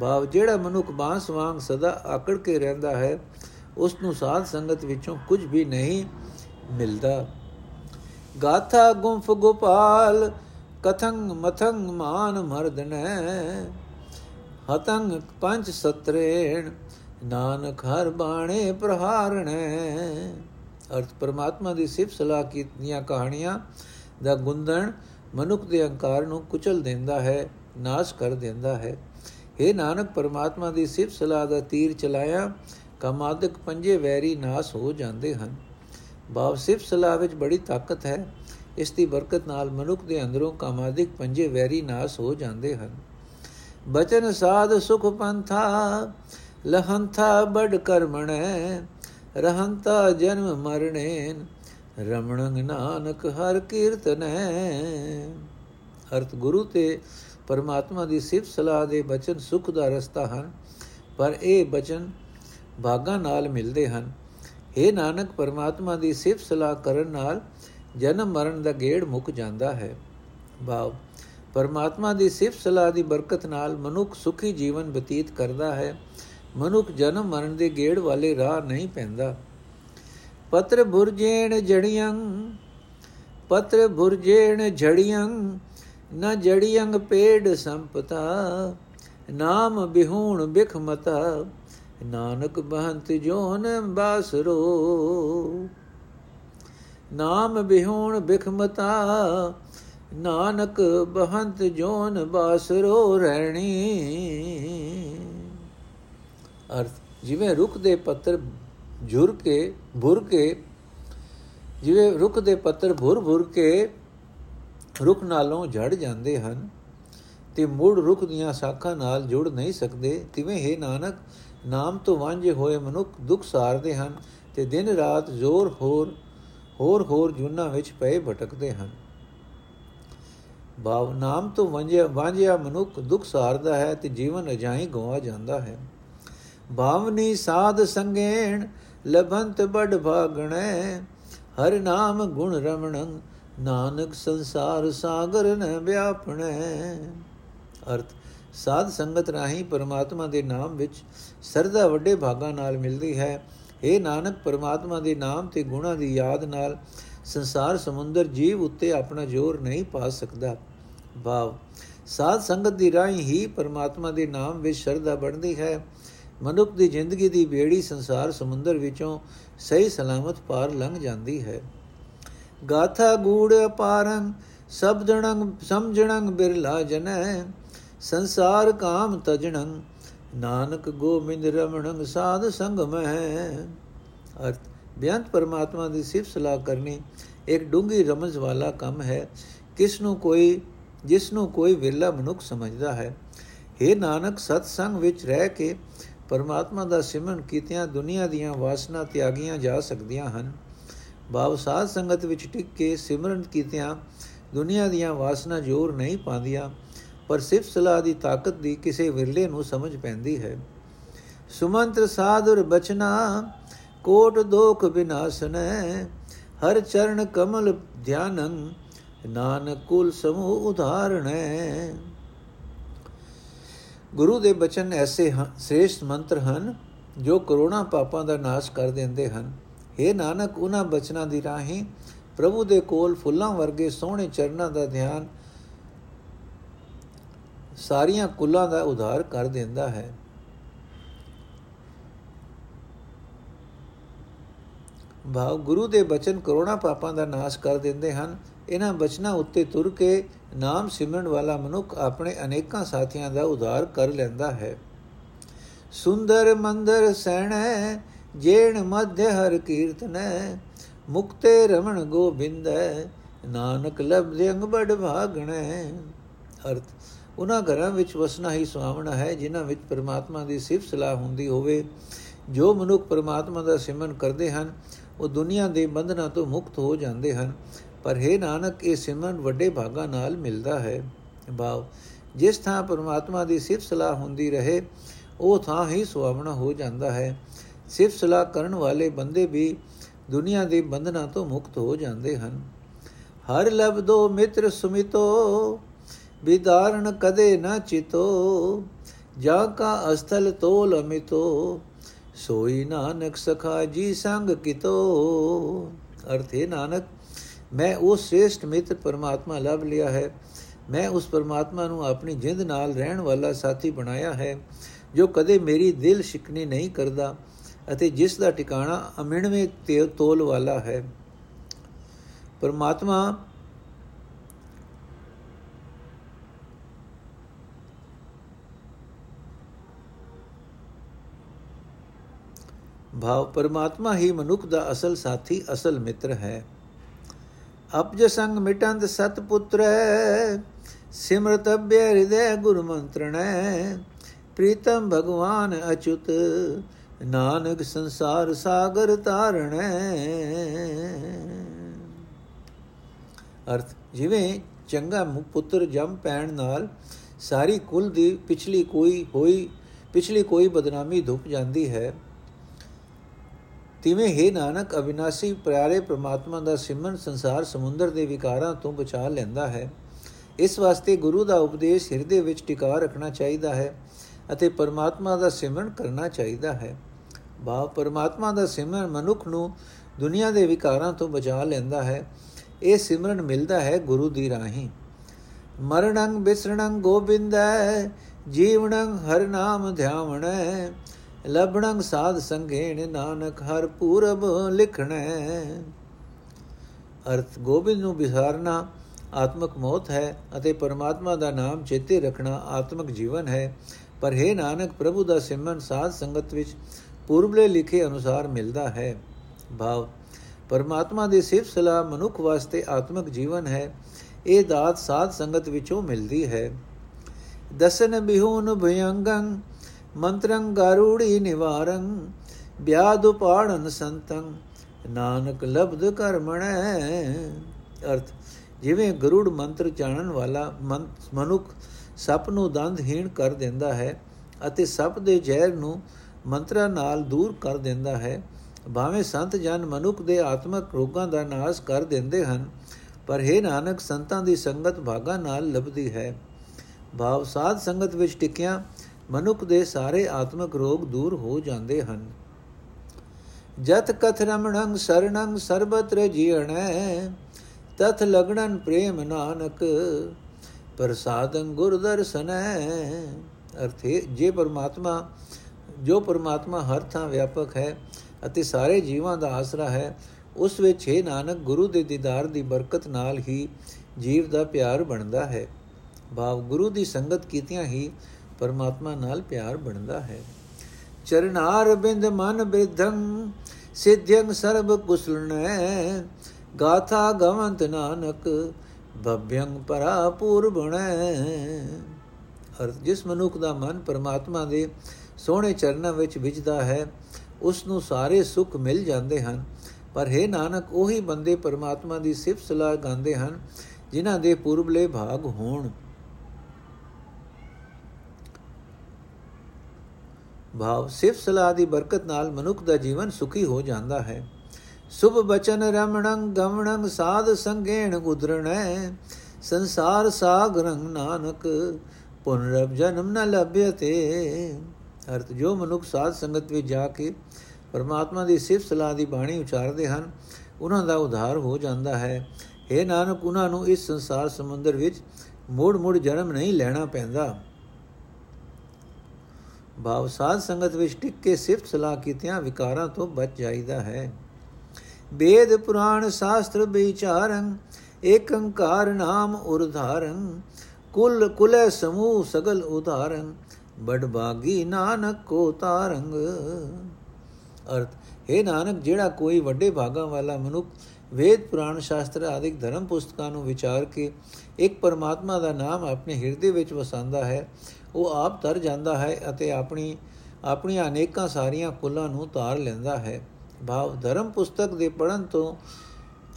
ਭਾਵ, ਜਿਹੜਾ ਮਨੁੱਖ ਬਾਂਸ ਵਾਂਗ ਸਦਾ ਆਕੜ ਕੇ ਰਹਿੰਦਾ ਹੈ ਉਸ ਨੂੰ ਸਾਧ ਸੰਗਤ ਵਿੱਚੋਂ ਕੁਝ ਵੀ ਨਹੀਂ ਮਿਲਦਾ। ਗਾਥਾ ਗੁੰਫ ਗੋਪਾਲ ਕਥੰਗ ਮਥੰਗ ਮਾਨ ਮਰਦਨੈ ਹਤੰਗ ਪੰਜ ਸਤਰੇਣ, ਨਾਨਕ ਹਰ ਬਾਣੇ ਪ੍ਰਹਾਰਣੈ। ਅਰਥ ਪਰਮਾਤਮਾ ਦੀ ਸਿਫਤ ਸਲਾਹ ਕੀਤੀਆਂ ਕਹਾਣੀਆਂ ਦਾ ਗੁੰਦਣ ਮਨੁੱਖ ਦੇ ਅਹੰਕਾਰ ਨੂੰ ਕੁਚਲ ਦਿੰਦਾ ਹੈ, ਨਾਸ਼ ਕਰ ਦਿੰਦਾ ਹੈ। हे ਨਾਨਕ, ਪਰਮਾਤਮਾ ਦੀ ਸਿਫਤ ਸਲਾਹ ਦਾ ਤੀਰ ਚਲਾਇਆ, ਕਮਾਦਕ ਪੰਜੇ ਵੈਰੀ ਨਾਸ਼ ਹੋ ਜਾਂਦੇ ਹਨ। ਬਾਬ ਸਿਫਤ ਸਲਾਹ ਵਿੱਚ ਬੜੀ ਤਾਕਤ ਹੈ। ਇਸ ਦੀ ਬਰਕਤ ਨਾਲ ਮਨੁੱਖ ਦੇ ਅੰਦਰੋਂ ਕਾਮਾਦਿਕ ਪੰਜੇ ਵੈਰੀ ਨਾਸ ਹੋ ਜਾਂਦੇ ਹਨ। ਬਚਨ ਸਾਧ ਸੁਖ ਪੰਥਾ, ਲਹੰਥਾ ਬੜ ਕਰਮਣੈ ਰਹੰਤਾ ਜਨਮ ਮਰਣੇ ਰਮਣੰ ਨਾਨਕ ਹਰ ਕੀਰਤਨੈ। ਅਰਥ ਗੁਰੂ ਤੇ ਪਰਮਾਤਮਾ ਦੀ ਸਿਫਤ ਸਲਾਹ ਦੇ ਬਚਨ ਸੁਖ ਦਾ ਰਸਤਾ ਹਨ, ਪਰ ਇਹ ਬਚਨ ਭਾਗਾ ਨਾਲ ਮਿਲਦੇ ਹਨ। हे ਨਾਨਕ, ਪਰਮਾਤਮਾ ਦੀ ਸਿਫਤ ਸਲਾਹ ਕਰਨ ਨਾਲ ਜਨਮ ਮਰਨ ਦਾ ਗੇੜ ਮੁੱਕ ਜਾਂਦਾ ਹੈ। ਭਾਵ ਪਰਮਾਤਮਾ ਦੀ ਸਿਫਤ ਸਲਾਹ ਦੀ ਬਰਕਤ ਨਾਲ ਮਨੁੱਖ ਸੁਖੀ ਜੀਵਨ ਬਤੀਤ ਕਰਦਾ ਹੈ। ਮਨੁੱਖ ਜਨਮ ਮਰਨ ਦੇ ਗੇੜ ਵਾਲੇ ਰਾਹ ਨਹੀਂ ਪੈਂਦਾ। ਪਤਰ ਬੁਰਜੇਣ ਜੜੀਆਂ ਪਤਰ ਬੁਰਜੇਣ ਝੜੀਆਂ ਨ ਜੜੀਆਂ ਪੇੜ ਸੰਪਤਾ, ਨਾਮ ਬਿਹੂਣ ਬਿਖਮਤਾ। ਨਾਨਕ ਬਹੰਤ ਜੋਨ ਬਾਸਰੋ ਨਾਮ ਬਿਹੂਣ ਬਿਖਮਤਾ, ਨਾਨਕ ਬਹੰਤ ਜੋਨ ਬਾਸਰੋ ਰਹਿਣੀ ਅਰਥ, ਜਿਵੇਂ ਰੁੱਖ ਦੇ ਪੱਤਰ ਝੁਰ ਕੇ, ਭੁਰ ਕੇ, ਜਿਵੇਂ ਰੁੱਖ ਦੇ ਪੱਤਰ ਭੁਰ ਭੁਰ ਕੇ ਰੁੱਖ ਨਾਲੋਂ ਝੜ ਜਾਂਦੇ ਹਨ, ਤੇ ਮੁੜ ਰੁੱਖ ਦੀਆਂ ਸ਼ਾਖਾਂ ਨਾਲ ਜੁੜ ਨਹੀਂ ਸਕਦੇ, ਤਿਵੇਂ ਹੈ ਨਾਨਕ, ਨਾਮ ਤੋਂ ਵਾਂਝੇ ਹੋਏ ਮਨੁੱਖ ਦੁੱਖ ਸਾਰਦੇ ਹਨ, ਤੇ ਦਿਨ ਰਾਤ ਜ਼ੋਰ ਹੋਰ ਹੋਰ ਹੋਰ ਜੁਨਾ ਵਿੱਚ ਪਏ ਭਟਕਦੇ ਹਨ। ਭਾਵ ਨਾਮ ਤੋਂ ਵਾਂਝਿਆ ਵਾਂਝਿਆ ਮਨੁੱਖ ਦੁੱਖ ਸਾਰਦਾ ਹੈ ਤੇ ਜੀਵਨ ਅਜਾਈ ਗਵਾ ਜਾਂਦਾ ਹੈ। ਭਾਵਨੀ ਸਾਧ ਸੰਗੇਣ ਲਭੰਤ ਬੜ ਭਾਗਣੈ, ਹਰ ਨਾਮ ਗੁਣ ਰਮਣੰ, ਨਾਨਕ ਸੰਸਾਰ ਸਾਗਰ ਨ ਵਿਆਪਣੈ। ਅਰਥ, ਸਾਧ ਸੰਗਤ ਰਾਹੀਂ ਪਰਮਾਤਮਾ ਦੇ ਨਾਮ ਵਿੱਚ ਸਰਦਾ ਵੱਡੇ ਭਾਗਾਂ ਨਾਲ ਮਿਲਦੀ ਹੈ। ਇਹ ਨਾਨਕ, ਪਰਮਾਤਮਾ ਦੇ ਨਾਮ ਤੇ ਗੁਣਾ ਦੀ ਯਾਦ ਨਾਲ ਸੰਸਾਰ ਸਮੁੰਦਰ ਜੀਵ ਉੱਤੇ ਆਪਣਾ ਜ਼ੋਰ ਨਹੀਂ ਪਾ ਸਕਦਾ। ਭਾਵ ਸਾਧ ਸੰਗਤ ਦੀ ਰਾਹੀਂ ਹੀ ਪਰਮਾਤਮਾ ਦੇ ਨਾਮ ਵਿੱਚ ਸ਼ਰਧਾ ਬਣਦੀ ਹੈ। ਮਨੁੱਖ ਦੀ ਜ਼ਿੰਦਗੀ ਦੀ ਬੇੜੀ ਸੰਸਾਰ ਸਮੁੰਦਰ ਵਿੱਚੋਂ ਸਹੀ ਸਲਾਮਤ ਪਾਰ ਲੰਘ ਜਾਂਦੀ ਹੈ। ਗਾਥਾ ਗੂੜ ਅਪਾਰੰ, ਸਬਦਣੰ, ਸਮਝਣੰ ਬਿਰਲਾ ਜਨੈ। ਸੰਸਾਰ ਕਾਮ ਤਜਣੰ ਨਾਨਕ ਗੋਬਿੰਦ ਰਮਣੰ ਸਾਧ ਸੰਗ ਮਹਿ ਅਰਥ, ਬਿਆੰਤ ਪਰਮਾਤਮਾ ਦੀ ਸਿਫਤ ਸਲਾਹ ਕਰਨੀ ਇੱਕ ਡੂੰਗੀ ਰਮਜ਼ ਵਾਲਾ ਕੰਮ ਹੈ। ਕਿਸ ਨੂੰ ਕੋਈ ਜਿਸ ਨੂੰ ਕੋਈ ਵਿਰਲਾ ਮਨੁੱਖ ਸਮਝਦਾ ਹੈ। हे ਨਾਨਕ ਸਤ ਸੰਗ ਵਿੱਚ ਰਹਿ ਕੇ ਪਰਮਾਤਮਾ ਦਾ ਸਿਮਰਨ ਕੀਤਿਆਂ ਦੁਨੀਆ ਦੀਆਂ ਵਾਸਨਾ ਤਿਆਗੀਆਂ ਜਾ ਸਕਦੀਆਂ ਹਨ। ਬਾਬ ਸਾਧ ਸੰਗਤ ਵਿੱਚ ਟਿਕ ਕੇ ਸਿਮਰਨ ਕੀਤਿਆਂ ਦੁਨੀਆ ਦੀਆਂ ਵਾਸਨਾ ਜ਼ੋਰ ਨਹੀਂ ਪਾਉਂਦੀਆਂ। ਪਰ ਸਿਫਤ ਸਲਾਹ ਦੀ ਤਾਕਤ ਦੀ ਕਿਸੇ ਵਿਰਲੇ ਨੂੰ ਸਮਝ ਪੈਂਦੀ ਹੈ। ਸੁਮੰਤਰ ਸਾਧੁਰ ਬਚਨਾ, ਕੋਟ ਦੋਖ ਬਿਨਾਸਨੈ, ਹਰ ਚਰਨ ਕਮਲ ਧਿਆਨੰ, ਨਾਨਕ ਕੁਲ ਸਮੂਹ ਉਧਾਰਣੈ। ਗੁਰੂ ਦੇ ਬਚਨ ਐਸੇ ਸ੍ਰੇਸ਼ਟ ਮੰਤਰ ਹਨ, ਜੋ ਕਰੋਨਾ ਪਾਪਾਂ ਦਾ ਨਾਸ਼ ਕਰ ਦਿੰਦੇ ਹਨ। हे ਨਾਨਕ, ਉਹਨਾਂ ਬਚਨਾਂ ਦੀ ਰਾਹੀਂ ਪ੍ਰਭੂ ਦੇ ਕੋਲ ਫੁੱਲਾਂ ਵਰਗੇ ਸੋਹਣੇ ਚਰਨਾਂ ਦਾ ਧਿਆਨ ਸਾਰੀਆਂ ਕੁੱਲਾਂ ਦਾ ਉਧਾਰ ਕਰ ਦਿੰਦਾ ਹੈ। ਭਾਵ ਗੁਰੂ ਦੇ ਬਚਨ ਕਰੋਨਾ ਪਾਪਾਂ ਦਾ ਨਾਸ਼ ਕਰ ਦਿੰਦੇ ਹਨ। ਇਹਨਾਂ ਬਚਨਾਂ ਉੱਤੇ ਤੁਰ ਕੇ ਨਾਮ ਸਿਮਰਨ ਵਾਲਾ ਮਨੁੱਖ ਆਪਣੇ ਅਨੇਕਾਂ ਸਾਥੀਆਂ ਦਾ ਉਧਾਰ ਕਰ ਲੈਂਦਾ ਹੈ। ਸੁੰਦਰ ਮੰਦਰ ਸਹਿਣੈ ਜੇਣ ਮਧ ਹਰ ਕੀਰਤਨੈ, ਮੁਕਤੇ ਰਮਣ ਗੋਬਿੰਦੈ, ਨਾਨਕ ਲਬਦੇ ਅੰਗ ਬੜ ਭਾਗਣੈ। ਅਰਥ ਉਹਨਾਂ ਘਰਾਂ ਵਿੱਚ ਵਸਣਾ ਹੀ ਸੁਹਾਵਣਾ ਹੈ, ਜਿਨ੍ਹਾਂ ਵਿੱਚ ਪਰਮਾਤਮਾ ਦੀ ਸਿਫਤ ਸਲਾਹ ਹੁੰਦੀ ਹੋਵੇ। ਜੋ ਮਨੁੱਖ ਪਰਮਾਤਮਾ ਦਾ ਸਿਮਰਨ ਕਰਦੇ ਹਨ, ਉਹ ਦੁਨੀਆ ਦੇ ਬੰਧਨਾਂ ਤੋਂ ਮੁਕਤ ਹੋ ਜਾਂਦੇ ਹਨ। ਪਰ ਹੈ ਨਾਨਕ, ਇਹ ਸਿਮਰਨ ਵੱਡੇ ਭਾਗਾ ਨਾਲ ਮਿਲਦਾ ਹੈ। ਭਾਵ ਜਿਸ ਥਾਂ ਪਰਮਾਤਮਾ ਦੀ ਸਿਫਤ ਸਲਾਹ ਹੁੰਦੀ ਰਹੇ, ਉਹ ਥਾਂ ਹੀ ਸੁਹਾਵਣਾ ਹੋ ਜਾਂਦਾ ਹੈ। ਸਿਫਤ ਸਲਾਹ ਕਰਨ ਵਾਲੇ ਬੰਦੇ ਵੀ ਦੁਨੀਆ ਦੇ ਬੰਧਨਾਂ ਤੋਂ ਮੁਕਤ ਹੋ ਜਾਂਦੇ ਹਨ। ਹਰ ਲਬਦੋ ਮਿੱਤਰ ਸੁਮਿਤੋ ਵਿਦਾਰਣ ਕਦੇ ਨਾ ਚਿਤੋ, ਜਾ ਕਾ ਅਸਥਲ ਤੋਲ ਅਮਿਤੋ ਸੋਈ ਨਾਨਕ ਸਖਾ ਜੀ ਸੰਗ ਕਿਤੋ। ਅਰਥੇ ਨਾਨਕ, ਮੈਂ ਉਹ ਸ੍ਰੇਸ਼ਟ ਮਿੱਤਰ ਪਰਮਾਤਮਾ ਲੱਭ ਲਿਆ ਹੈ। ਮੈਂ ਉਸ ਪਰਮਾਤਮਾ ਨੂੰ ਆਪਣੀ ਜਿੰਦ ਨਾਲ ਰਹਿਣ ਵਾਲਾ ਸਾਥੀ ਬਣਾਇਆ ਹੈ, ਜੋ ਕਦੇ ਮੇਰੀ ਦਿਲ ਸ਼ਿਕਨੀ ਨਹੀਂ ਕਰਦਾ ਅਤੇ ਜਿਸ ਦਾ ਟਿਕਾਣਾ ਅਮਿਣਵੇਂ ਤੇ ਤੋਲ ਵਾਲਾ ਹੈ। ਪਰਮਾਤਮਾ ਭਾਵ ਪਰਮਾਤਮਾ ਹੀ ਮਨੁੱਖ ਦਾ ਅਸਲ ਸਾਥੀ, ਅਸਲ ਮਿੱਤਰ ਹੈ। ਅਪਜ ਸੰਗ ਮਿਟੰਦ ਸਤ ਪੁੱਤਰੈ ਸਿਮਰਤ ਅਭਿ ਹਿਰਦੈ ਗੁਰ ਮੰਤਰਣੈ ਪ੍ਰੀਤਮ ਭਗਵਾਨ ਅਚੁਤ। ਨਾਨਕ ਸੰਸਾਰ ਸਾਗਰ ਤਾਰਣੈ ਅਰਥ, ਜਿਵੇਂ ਚੰਗਾ ਪੁੱਤਰ ਜੰਮ ਪੈਣ ਨਾਲ ਸਾਰੀ ਕੁਲ ਦੀ ਪਿਛਲੀ ਕੋਈ ਹੋਈ, ਪਿਛਲੀ ਕੋਈ ਬਦਨਾਮੀ ਧੁੱਪ ਜਾਂਦੀ ਹੈ ਤਿਵੇਂ ਹੈ ਨਾਨਕ ਅਬਿਨਾਸੀ ਪਿਆਰੇ ਪ੍ਰਮਾਤਮਾ ਦਾ ਸਿਮਰਨ ਸੰਸਾਰ ਸਮੁੰਦਰ ਦੇ ਵਿਕਾਰਾਂ ਤੋਂ ਬਚਾ ਲੈਂਦਾ ਹੈ। ਇਸ ਵਾਸਤੇ ਗੁਰੂ ਦਾ ਉਪਦੇਸ਼ ਹਿਰਦੇ ਵਿੱਚ ਟਿਕਾ ਰੱਖਣਾ ਚਾਹੀਦਾ ਹੈ ਅਤੇ ਪਰਮਾਤਮਾ ਦਾ ਸਿਮਰਨ ਕਰਨਾ ਚਾਹੀਦਾ ਹੈ। ਬਾ ਪਰਮਾਤਮਾ ਦਾ ਸਿਮਰਨ ਮਨੁੱਖ ਨੂੰ ਦੁਨੀਆ ਦੇ ਵਿਕਾਰਾਂ ਤੋਂ ਬਚਾ ਲੈਂਦਾ ਹੈ। ਇਹ ਸਿਮਰਨ ਮਿਲਦਾ ਹੈ ਗੁਰੂ ਦੀ ਰਾਹੀਂ। ਮਰਣੰ ਬਿਸਰਣੰ ਗੋਬਿੰਦੈ, ਜੀਵਣੰ ਹਰ ਨਾਮ ਧਿਆਵਣੈ ਲਬਣੰ ਸਾਧ ਸੰਘੇਣ ਨਾਨਕ ਹਰ ਪੂਰਬ ਲਿਖਣੈ। ਅਰਥ ਗੋਬਿੰਦ ਨੂੰ ਵਿਸਾਰਨਾ ਆਤਮਕ ਮੌਤ ਹੈ ਅਤੇ ਪਰਮਾਤਮਾ ਦਾ ਨਾਮ ਚੇਤੇ ਰੱਖਣਾ ਆਤਮਕ ਜੀਵਨ ਹੈ। ਪਰ ਹੈ ਨਾਨਕ, ਪ੍ਰਭੂ ਦਾ ਸਿਮਰਨ ਸਾਧ ਸੰਗਤ ਵਿੱਚ ਪੂਰਬਲੇ ਲਿਖੇ ਅਨੁਸਾਰ ਮਿਲਦਾ ਹੈ। ਭਾਵ, ਪਰਮਾਤਮਾ ਦੀ ਸਿਫਤ ਸਲਾਹ ਮਨੁੱਖ ਵਾਸਤੇ ਆਤਮਕ ਜੀਵਨ ਹੈ। ਇਹ ਦਾਤ ਸਾਧ ਸੰਗਤ ਵਿੱਚੋਂ ਮਿਲਦੀ ਹੈ। ਦਸਨ ਬਿਹੂਨ ਭਯੰਗੰ ਮੰਤਰੰ ਗਾਰੂੜੀ ਨਿਵਾਰੰ ਬਿਆਦੁ ਪਾੜਨ ਸੰਤੰ, ਨਾਨਕ ਲਬਦ ਕਰਮਣੈ ਅਰਥ, ਜਿਵੇਂ ਗਰੁੜ ਮੰਤਰ ਜਾਣਨ ਵਾਲਾ ਮਨੁੱਖ ਸੱਪ ਨੂੰ ਦੰਦਹੀਣ ਕਰ ਦਿੰਦਾ ਹੈ ਅਤੇ ਸੱਪ ਦੇ ਜ਼ਹਿਰ ਨੂੰ ਮੰਤਰਾਂ ਨਾਲ ਦੂਰ ਕਰ ਦਿੰਦਾ ਹੈ, ਭਾਵੇਂ ਸੰਤ ਜਨ ਮਨੁੱਖ ਦੇ ਆਤਮਕ ਰੋਗਾਂ ਦਾ ਨਾਸ਼ ਕਰ ਦਿੰਦੇ ਹਨ, ਪਰ ਹੈ ਨਾਨਕ, ਸੰਤਾਂ ਦੀ ਸੰਗਤ ਭਾਗਾ ਨਾਲ ਲੱਭਦੀ ਹੈ। ਭਾਵ ਸਾਧ ਸੰਗਤ ਵਿੱਚ ਟਿਕਿਆ ਮਨੁੱਖ ਦੇ ਸਾਰੇ ਆਤਮਕ ਰੋਗ ਦੂਰ ਹੋ ਜਾਂਦੇ ਹਨ। ਜਤ ਕਥ ਰਮਣੰ ਸਰਣੰ ਸਰਬਤਰ ਜੀਣੈ ਤਥ ਲਗਣਨ ਪ੍ਰੇਮ ਨਾਨਕ, ਪ੍ਰਸਾਦੰ ਗੁਰ ਦਰਸਨੈ। ਅਰਥੇ ਜੇ ਪਰਮਾਤਮਾ, ਜੋ ਪਰਮਾਤਮਾ ਹਰ ਥਾਂ ਵਿਆਪਕ ਹੈ ਅਤੇ ਸਾਰੇ ਜੀਵਾਂ ਦਾ ਆਸਰਾ ਹੈ, ਉਸ ਵਿੱਚ ਹੈ ਨਾਨਕ, ਗੁਰੂ ਦੇ ਦੀਦਾਰ ਦੀ ਬਰਕਤ ਨਾਲ ਹੀ ਜੀਵ ਦਾ ਪਿਆਰ ਬਣਦਾ ਹੈ। ਭਾਵ ਗੁਰੂ ਦੀ ਸੰਗਤ ਕੀਤਿਆਂ ਹੀ ਪਰਮਾਤਮਾ ਨਾਲ ਪਿਆਰ ਬਣਦਾ ਹੈ। ਚਰਨਾਰ ਬਿੰਦ ਮਨ ਬਿਰਧੰ ਸਿੱਧਿਯੰ ਸਰਬ ਕੁਸਲਨੈ ਗਾਥਾ ਗਵੰਤ ਨਾਨਕ, ਭਵਯੰ ਪਰਾ ਪੂਰਬਣੈ ਅਰ ਜਿਸ ਮਨੁੱਖ ਦਾ ਮਨ ਪਰਮਾਤਮਾ ਦੇ ਸੋਹਣੇ ਚਰਨਾਂ ਵਿੱਚ ਵਿਜਦਾ ਹੈ, ਉਸ ਨੂੰ ਸਾਰੇ ਸੁੱਖ ਮਿਲ ਜਾਂਦੇ ਹਨ। ਪਰ ਹੈ ਨਾਨਕ, ਉਹੀ ਬੰਦੇ ਪਰਮਾਤਮਾ ਦੀ ਸਿਫਤ ਸਲਾਹ ਗਾਉਂਦੇ ਹਨ, ਜਿਨ੍ਹਾਂ ਦੇ ਪੂਰਬਲੇ ਭਾਗ ਹੋਣ। ਭਾਵ ਸਿਫਤ ਸਲਾਹ ਦੀ ਬਰਕਤ ਨਾਲ ਮਨੁੱਖ ਦਾ ਜੀਵਨ ਸੁਖੀ ਹੋ ਜਾਂਦਾ ਹੈ। ਸੁਭ ਬਚਨ ਰਮਣੰ ਗਮਣੰ ਸਾਧ ਸੰਗੇਣ ਉਦਰਣੈ ਸੰਸਾਰ ਸਾਗਰੰ ਨਾਨਕ ਪੁਨਰਬ ਜਨਮ ਨ ਲਭਯਤੇ ਅਰਥ, ਜੋ ਮਨੁੱਖ ਸਾਧ ਸੰਗਤ ਵਿੱਚ ਜਾ ਕੇ ਪਰਮਾਤਮਾ ਦੀ ਸਿਫਤ ਸਲਾਹ ਦੀ ਬਾਣੀ ਉਚਾਰਦੇ ਹਨ, ਉਹਨਾਂ ਦਾ ਉਧਾਰ ਹੋ ਜਾਂਦਾ ਹੈ। हे ਨਾਨਕ, ਉਹਨਾਂ ਨੂੰ ਇਸ ਸੰਸਾਰ ਸਮੁੰਦਰ ਵਿੱਚ ਮੋੜ-ਮੋੜ ਜਨਮ ਨਹੀਂ ਲੈਣਾ ਪੈਂਦਾ। ਭਾਵ ਸਾਧ ਸੰਗਤ ਵਿੱਚ ਟਿਕ ਕੇ ਸਿਫਤ ਸਲਾਹ ਕੀਤਿਆਂ ਵਿਕਾਰਾਂ ਤੋਂ ਬਚ ਜਾਈਦਾ ਹੈ। ਵੇਦ ਪੁਰਾਣ ਸ਼ਾਸਤਰ ਵਿਚਾਰੰ, ਏਕੰਕਾਰ ਨਾਮ ਉਰਧਾਰੰ, ਕੁਲ ਕੁਲੇ ਸਮੂਹ ਸਗਲ ਉਧਾਰੰ ਬੜ ਬਾਗੀ ਨਾਨਕ ਕੋ ਤਾਰੰਗ। ਅਰਥ, ਹੈ ਨਾਨਕ, ਜਿਹੜਾ ਕੋਈ ਵੱਡੇ ਭਾਗਾਂ ਵਾਲਾ ਮਨੁੱਖ ਵੇਦ ਪੁਰਾਣ ਸ਼ਾਸਤਰ ਆਦਿਕ ਧਰਮ ਪੁਸਤਕਾਂ ਨੂੰ ਵਿਚਾਰ ਕੇ ਇੱਕ ਪਰਮਾਤਮਾ ਦਾ ਨਾਮ ਆਪਣੇ ਹਿਰਦੇ ਵਿੱਚ ਵਸਾਉਂਦਾ ਹੈ ਉਹ ਆਪ ਤਰ ਜਾਂਦਾ ਹੈ ਅਤੇ ਆਪਣੀ, ਆਪਣੀਆਂ ਅਨੇਕਾਂ ਸਾਰੀਆਂ ਕੁੱਲਾਂ ਨੂੰ ਤਾਰ ਲੈਂਦਾ ਹੈ। ਭਾਵ ਧਰਮ ਪੁਸਤਕ ਦੇ ਪੜਨ ਤੋਂ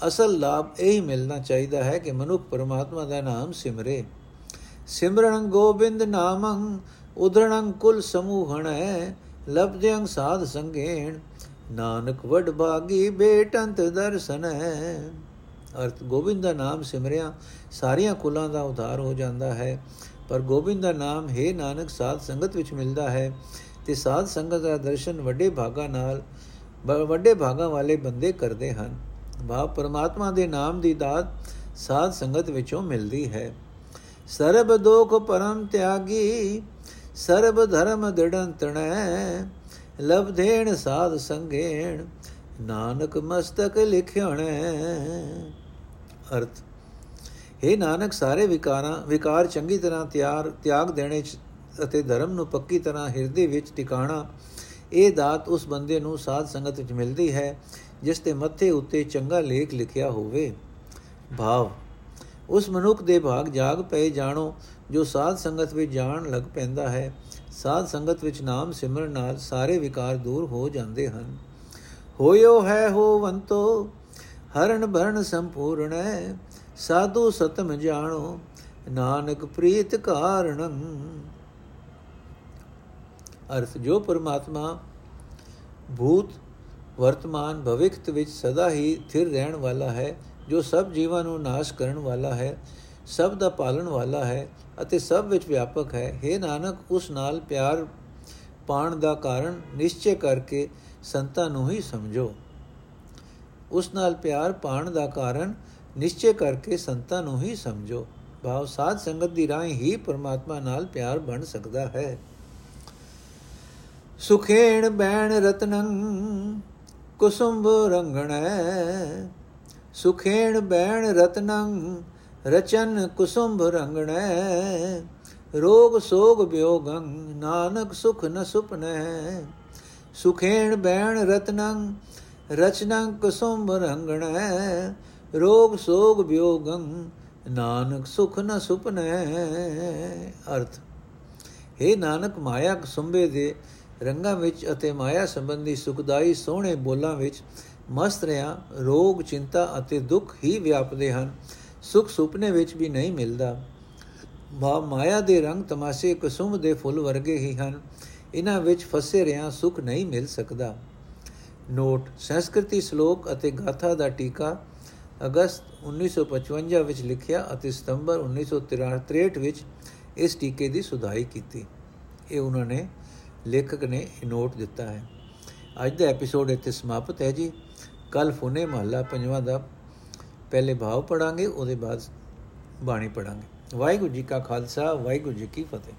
ਅਸਲ ਲਾਭ ਇਹ ਹੀ ਮਿਲਣਾ ਚਾਹੀਦਾ ਹੈ ਕਿ ਮਨੁੱਖ ਪਰਮਾਤਮਾ ਦਾ ਨਾਮ ਸਿਮਰੇ। ਸਿਮਰਨ ਗੋਬਿੰਦ ਨਾਮੰ ਉਧਰਣੰ ਕੁਲ ਸਮੂਹਣੈ ਲਬਦਿਆਂ ਸਾਧ ਸੰਗੇਣ, ਨਾਨਕ ਵਡ ਬਾਗੀ ਬੇਟੰਤ ਦਰਸ਼ਨ। ਹੈ ਅਰਥ ਗੋਬਿੰਦ ਦਾ ਨਾਮ ਸਿਮਰਿਆ ਸਾਰੀਆਂ ਕੁਲਾਂ ਦਾ ਉਧਾਰ ਹੋ ਜਾਂਦਾ ਹੈ। ਪਰ ਗੋਬਿੰਦ ਦਾ ਨਾਮ ਹੈ ਨਾਨਕ ਸਾਧ ਸੰਗਤ ਵਿੱਚ ਮਿਲਦਾ ਹੈ ਤੇ ਸਾਧ ਸੰਗਤ ਦਾ ਦਰਸ਼ਨ ਵੱਡੇ ਭਾਗਾ ਨਾਲ ਵੱਡੇ ਭਾਗਾ ਵਾਲੇ ਬੰਦੇ ਕਰਦੇ ਹਨ। ਭਾਵ ਪਰਮਾਤਮਾ ਦੇ ਨਾਮ ਦੀ ਦਾਤ ਸਾਧ ਸੰਗਤ ਵਿੱਚੋਂ ਮਿਲਦੀ ਹੈ। ਸਰਬ ਦੋਖ ਪਰਮ ਤਿਆਗੀ, ਸਰਬ ਧਰਮ ਦੜੰਤਣੈ ਲਬਧੇਣ ਸਾਧ ਸੰਗੇਣ, ਨਾਨਕ ਮਸਤਕ ਲਿਖਿਆਣੈ। ਅਰਥ हे ਨਾਨਕ, ਸਾਰੇ ਵਿਕਾਰਾਂ, ਵਿਕਾਰ ਚੰਗੀ ਤਰ੍ਹਾਂ ਤਿਆਰ, ਤਿਆਗ ਦੇਣੇ ਅਤੇ ਧਰਮ ਨੂੰ ਪੱਕੀ ਤਰ੍ਹਾਂ ਹਿਰਦੇ ਵਿੱਚ ਟਿਕਾਣਾ, ਇਹ ਦਾਤ ਉਸ ਬੰਦੇ ਨੂੰ ਸਾਧ ਸੰਗਤ ਵਿੱਚ ਮਿਲਦੀ ਹੈ, ਜਿਸ ਤੇ ਮੱਥੇ ਉੱਤੇ ਚੰਗਾ ਲੇਖ ਲਿਖਿਆ ਹੋਵੇ। ਭਾਵ, ਉਸ ਮਨੁੱਖ ਦੇ ਭਾਗ ਜਾਗ ਪਏ ਜਾਣੋ, ਜੋ ਸਾਧ ਸੰਗਤ ਵਿੱਚ ਜਾਣ ਲੱਗ ਪੈਂਦਾ ਹੈ। ਸਾਧ ਸੰਗਤ ਵਿੱਚ ਨਾਮ ਸਿਮਰਨ ਨਾਲ ਸਾਰੇ ਵਿਕਾਰ ਦੂਰ ਹੋ ਜਾਂਦੇ ਹਨ। ਹੋਇਓ ਹੈ ਹੋਵੰਤੋ ਹਰਨ ਭਰਨ ਸੰਪੂਰਨ ਸਾਧੂ ਸਤਮ ਜਾਣੋ, ਨਾਨਕ ਪ੍ਰੀਤ ਕਾਰਣੰ। ਅਰਥ, ਜੋ ਪਰਮਾਤਮਾ ਭੂਤ ਵਰਤਮਾਨ ਭਵਿੱਖਤ ਵਿੱਚ ਸਦਾ ਹੀ ਥਿਰ ਰਹਿਣ ਵਾਲਾ ਹੈ, ਜੋ ਸਭ ਜੀਵਾਂ ਨੂੰ ਨਾਸ਼ ਕਰਨ ਵਾਲਾ ਹੈ, ਸਭ ਦਾ ਪਾਲਣ ਵਾਲਾ ਹੈ ਅਤੇ ਸਭ ਵਿੱਚ ਵਿਆਪਕ ਹੈ। हे ਨਾਨਕ, ਉਸ ਨਾਲ ਪਿਆਰ ਪਾਣ ਦਾ ਕਾਰਨ ਨਿਸ਼ਚੈ ਕਰਕੇ ਸੰਤਾਂ ਨੂੰ ਹੀ ਸਮਝੋ। ਉਸ ਨਾਲ ਪਿਆਰ ਪਾਣ ਦਾ ਕਾਰਨ ਨਿਸ਼ਚੈ ਕਰਕੇ ਸੰਤਾਂ ਨੂੰ ਹੀ ਸਮਝੋ ਭਾਵ ਸਾਧ ਸੰਗਤ ਦੀ ਰਾਹੀਂ ਹੀ ਪਰਮਾਤਮਾ ਨਾਲ ਪਿਆਰ ਬਣ ਸਕਦਾ ਹੈ ਸੁਖੇਣ ਬੈਣ ਰਤਨੰ ਕੁਸੁੰਭ ਰੰਗਣੈ ਸੁਖੇਣ ਬੈਣ ਰਤਨੰ ਰਚਨ ਕੁਸੁੰਭ ਰੰਗਣੈ ਰੋਗ ਸੋਗ ਬਿਯੋਗੰ ਨਾਨਕ ਸੁਖ ਨ ਸੁਪਨੈ ਸੁਖੇਣ ਬੈਣ ਰਤਨੰ ਰਚਨੰ ਕੁਸੁੰਭ ਰੰਗਣੈ ਰੋਗ ਸੋਗ ਬਿਯੋਗੰ ਨਾਨਕ ਸੁਖ ਨ ਸੁਪਨੈ। ਅਰਥ हे ਨਾਨਕ, ਮਾਇਆ ਕਸੁੰਬੇ ਦੇ ਰੰਗਾਂ ਵਿੱਚ ਅਤੇ ਮਾਇਆ ਸੰਬੰਧੀ ਸੁਖਦਾਈ ਸੋਹਣੇ ਬੋਲਾਂ ਵਿੱਚ ਮਸਤ ਰਿਆ, ਰੋਗ, ਚਿੰਤਾ ਅਤੇ ਦੁੱਖ ਹੀ ਵਿਆਪਦੇ ਹਨ। ਸੁਖ ਸੁਪਨੇ ਵਿੱਚ ਵੀ ਨਹੀਂ ਮਿਲਦਾ। ਮਾ ਮਾਇਆ ਦੇ ਰੰਗ ਤਮਾਸ਼ੇ ਕੁਸੁਮ ਦੇ ਫੁੱਲ ਵਰਗੇ ਹੀ ਹਨ। ਇਹਨਾਂ ਵਿੱਚ ਫਸੇ ਰਿਆਂ ਸੁਖ ਨਹੀਂ ਮਿਲ ਸਕਦਾ। ਨੋਟ, ਸੰਸਕ੍ਰਿਤੀ ਸ਼ਲੋਕ ਅਤੇ ਗਾਥਾ ਦਾ ਟੀਕਾ ਅਗਸਤ 1955 ਵਿੱਚ ਲਿਖਿਆ ਅਤੇ ਸਤੰਬਰ 1963 ਵਿੱਚ ਇਸ ਟੀਕੇ ਦੀ ਸੁਧਾਈ ਕੀਤੀ। ਇਹ ਉਹਨਾਂ ਨੇ ਲੇਖਕ ਨੇ ਨੋਟ ਦਿੱਤਾ ਹੈ। ਅੱਜ ਦਾ ਐਪੀਸੋਡ ਇੱਥੇ ਸਮਾਪਤ ਹੈ ਜੀ। ਕੱਲ ਫੁਨੇ ਮਹੱਲਾ ਪੰਜਵਾਂ ਦਾ ਪਹਿਲੇ ਭਾਵ ਪੜਾਂਗੇ ਉਹਦੇ ਬਾਅਦ ਬਾਣੀ ਪੜਾਂਗੇ ਵਾਹਿਗੁਰੂ ਜੀ ਕਾ ਖਾਲਸਾ, ਵਾਹਿਗੁਰੂ ਜੀ ਕੀ ਫਤਿਹ।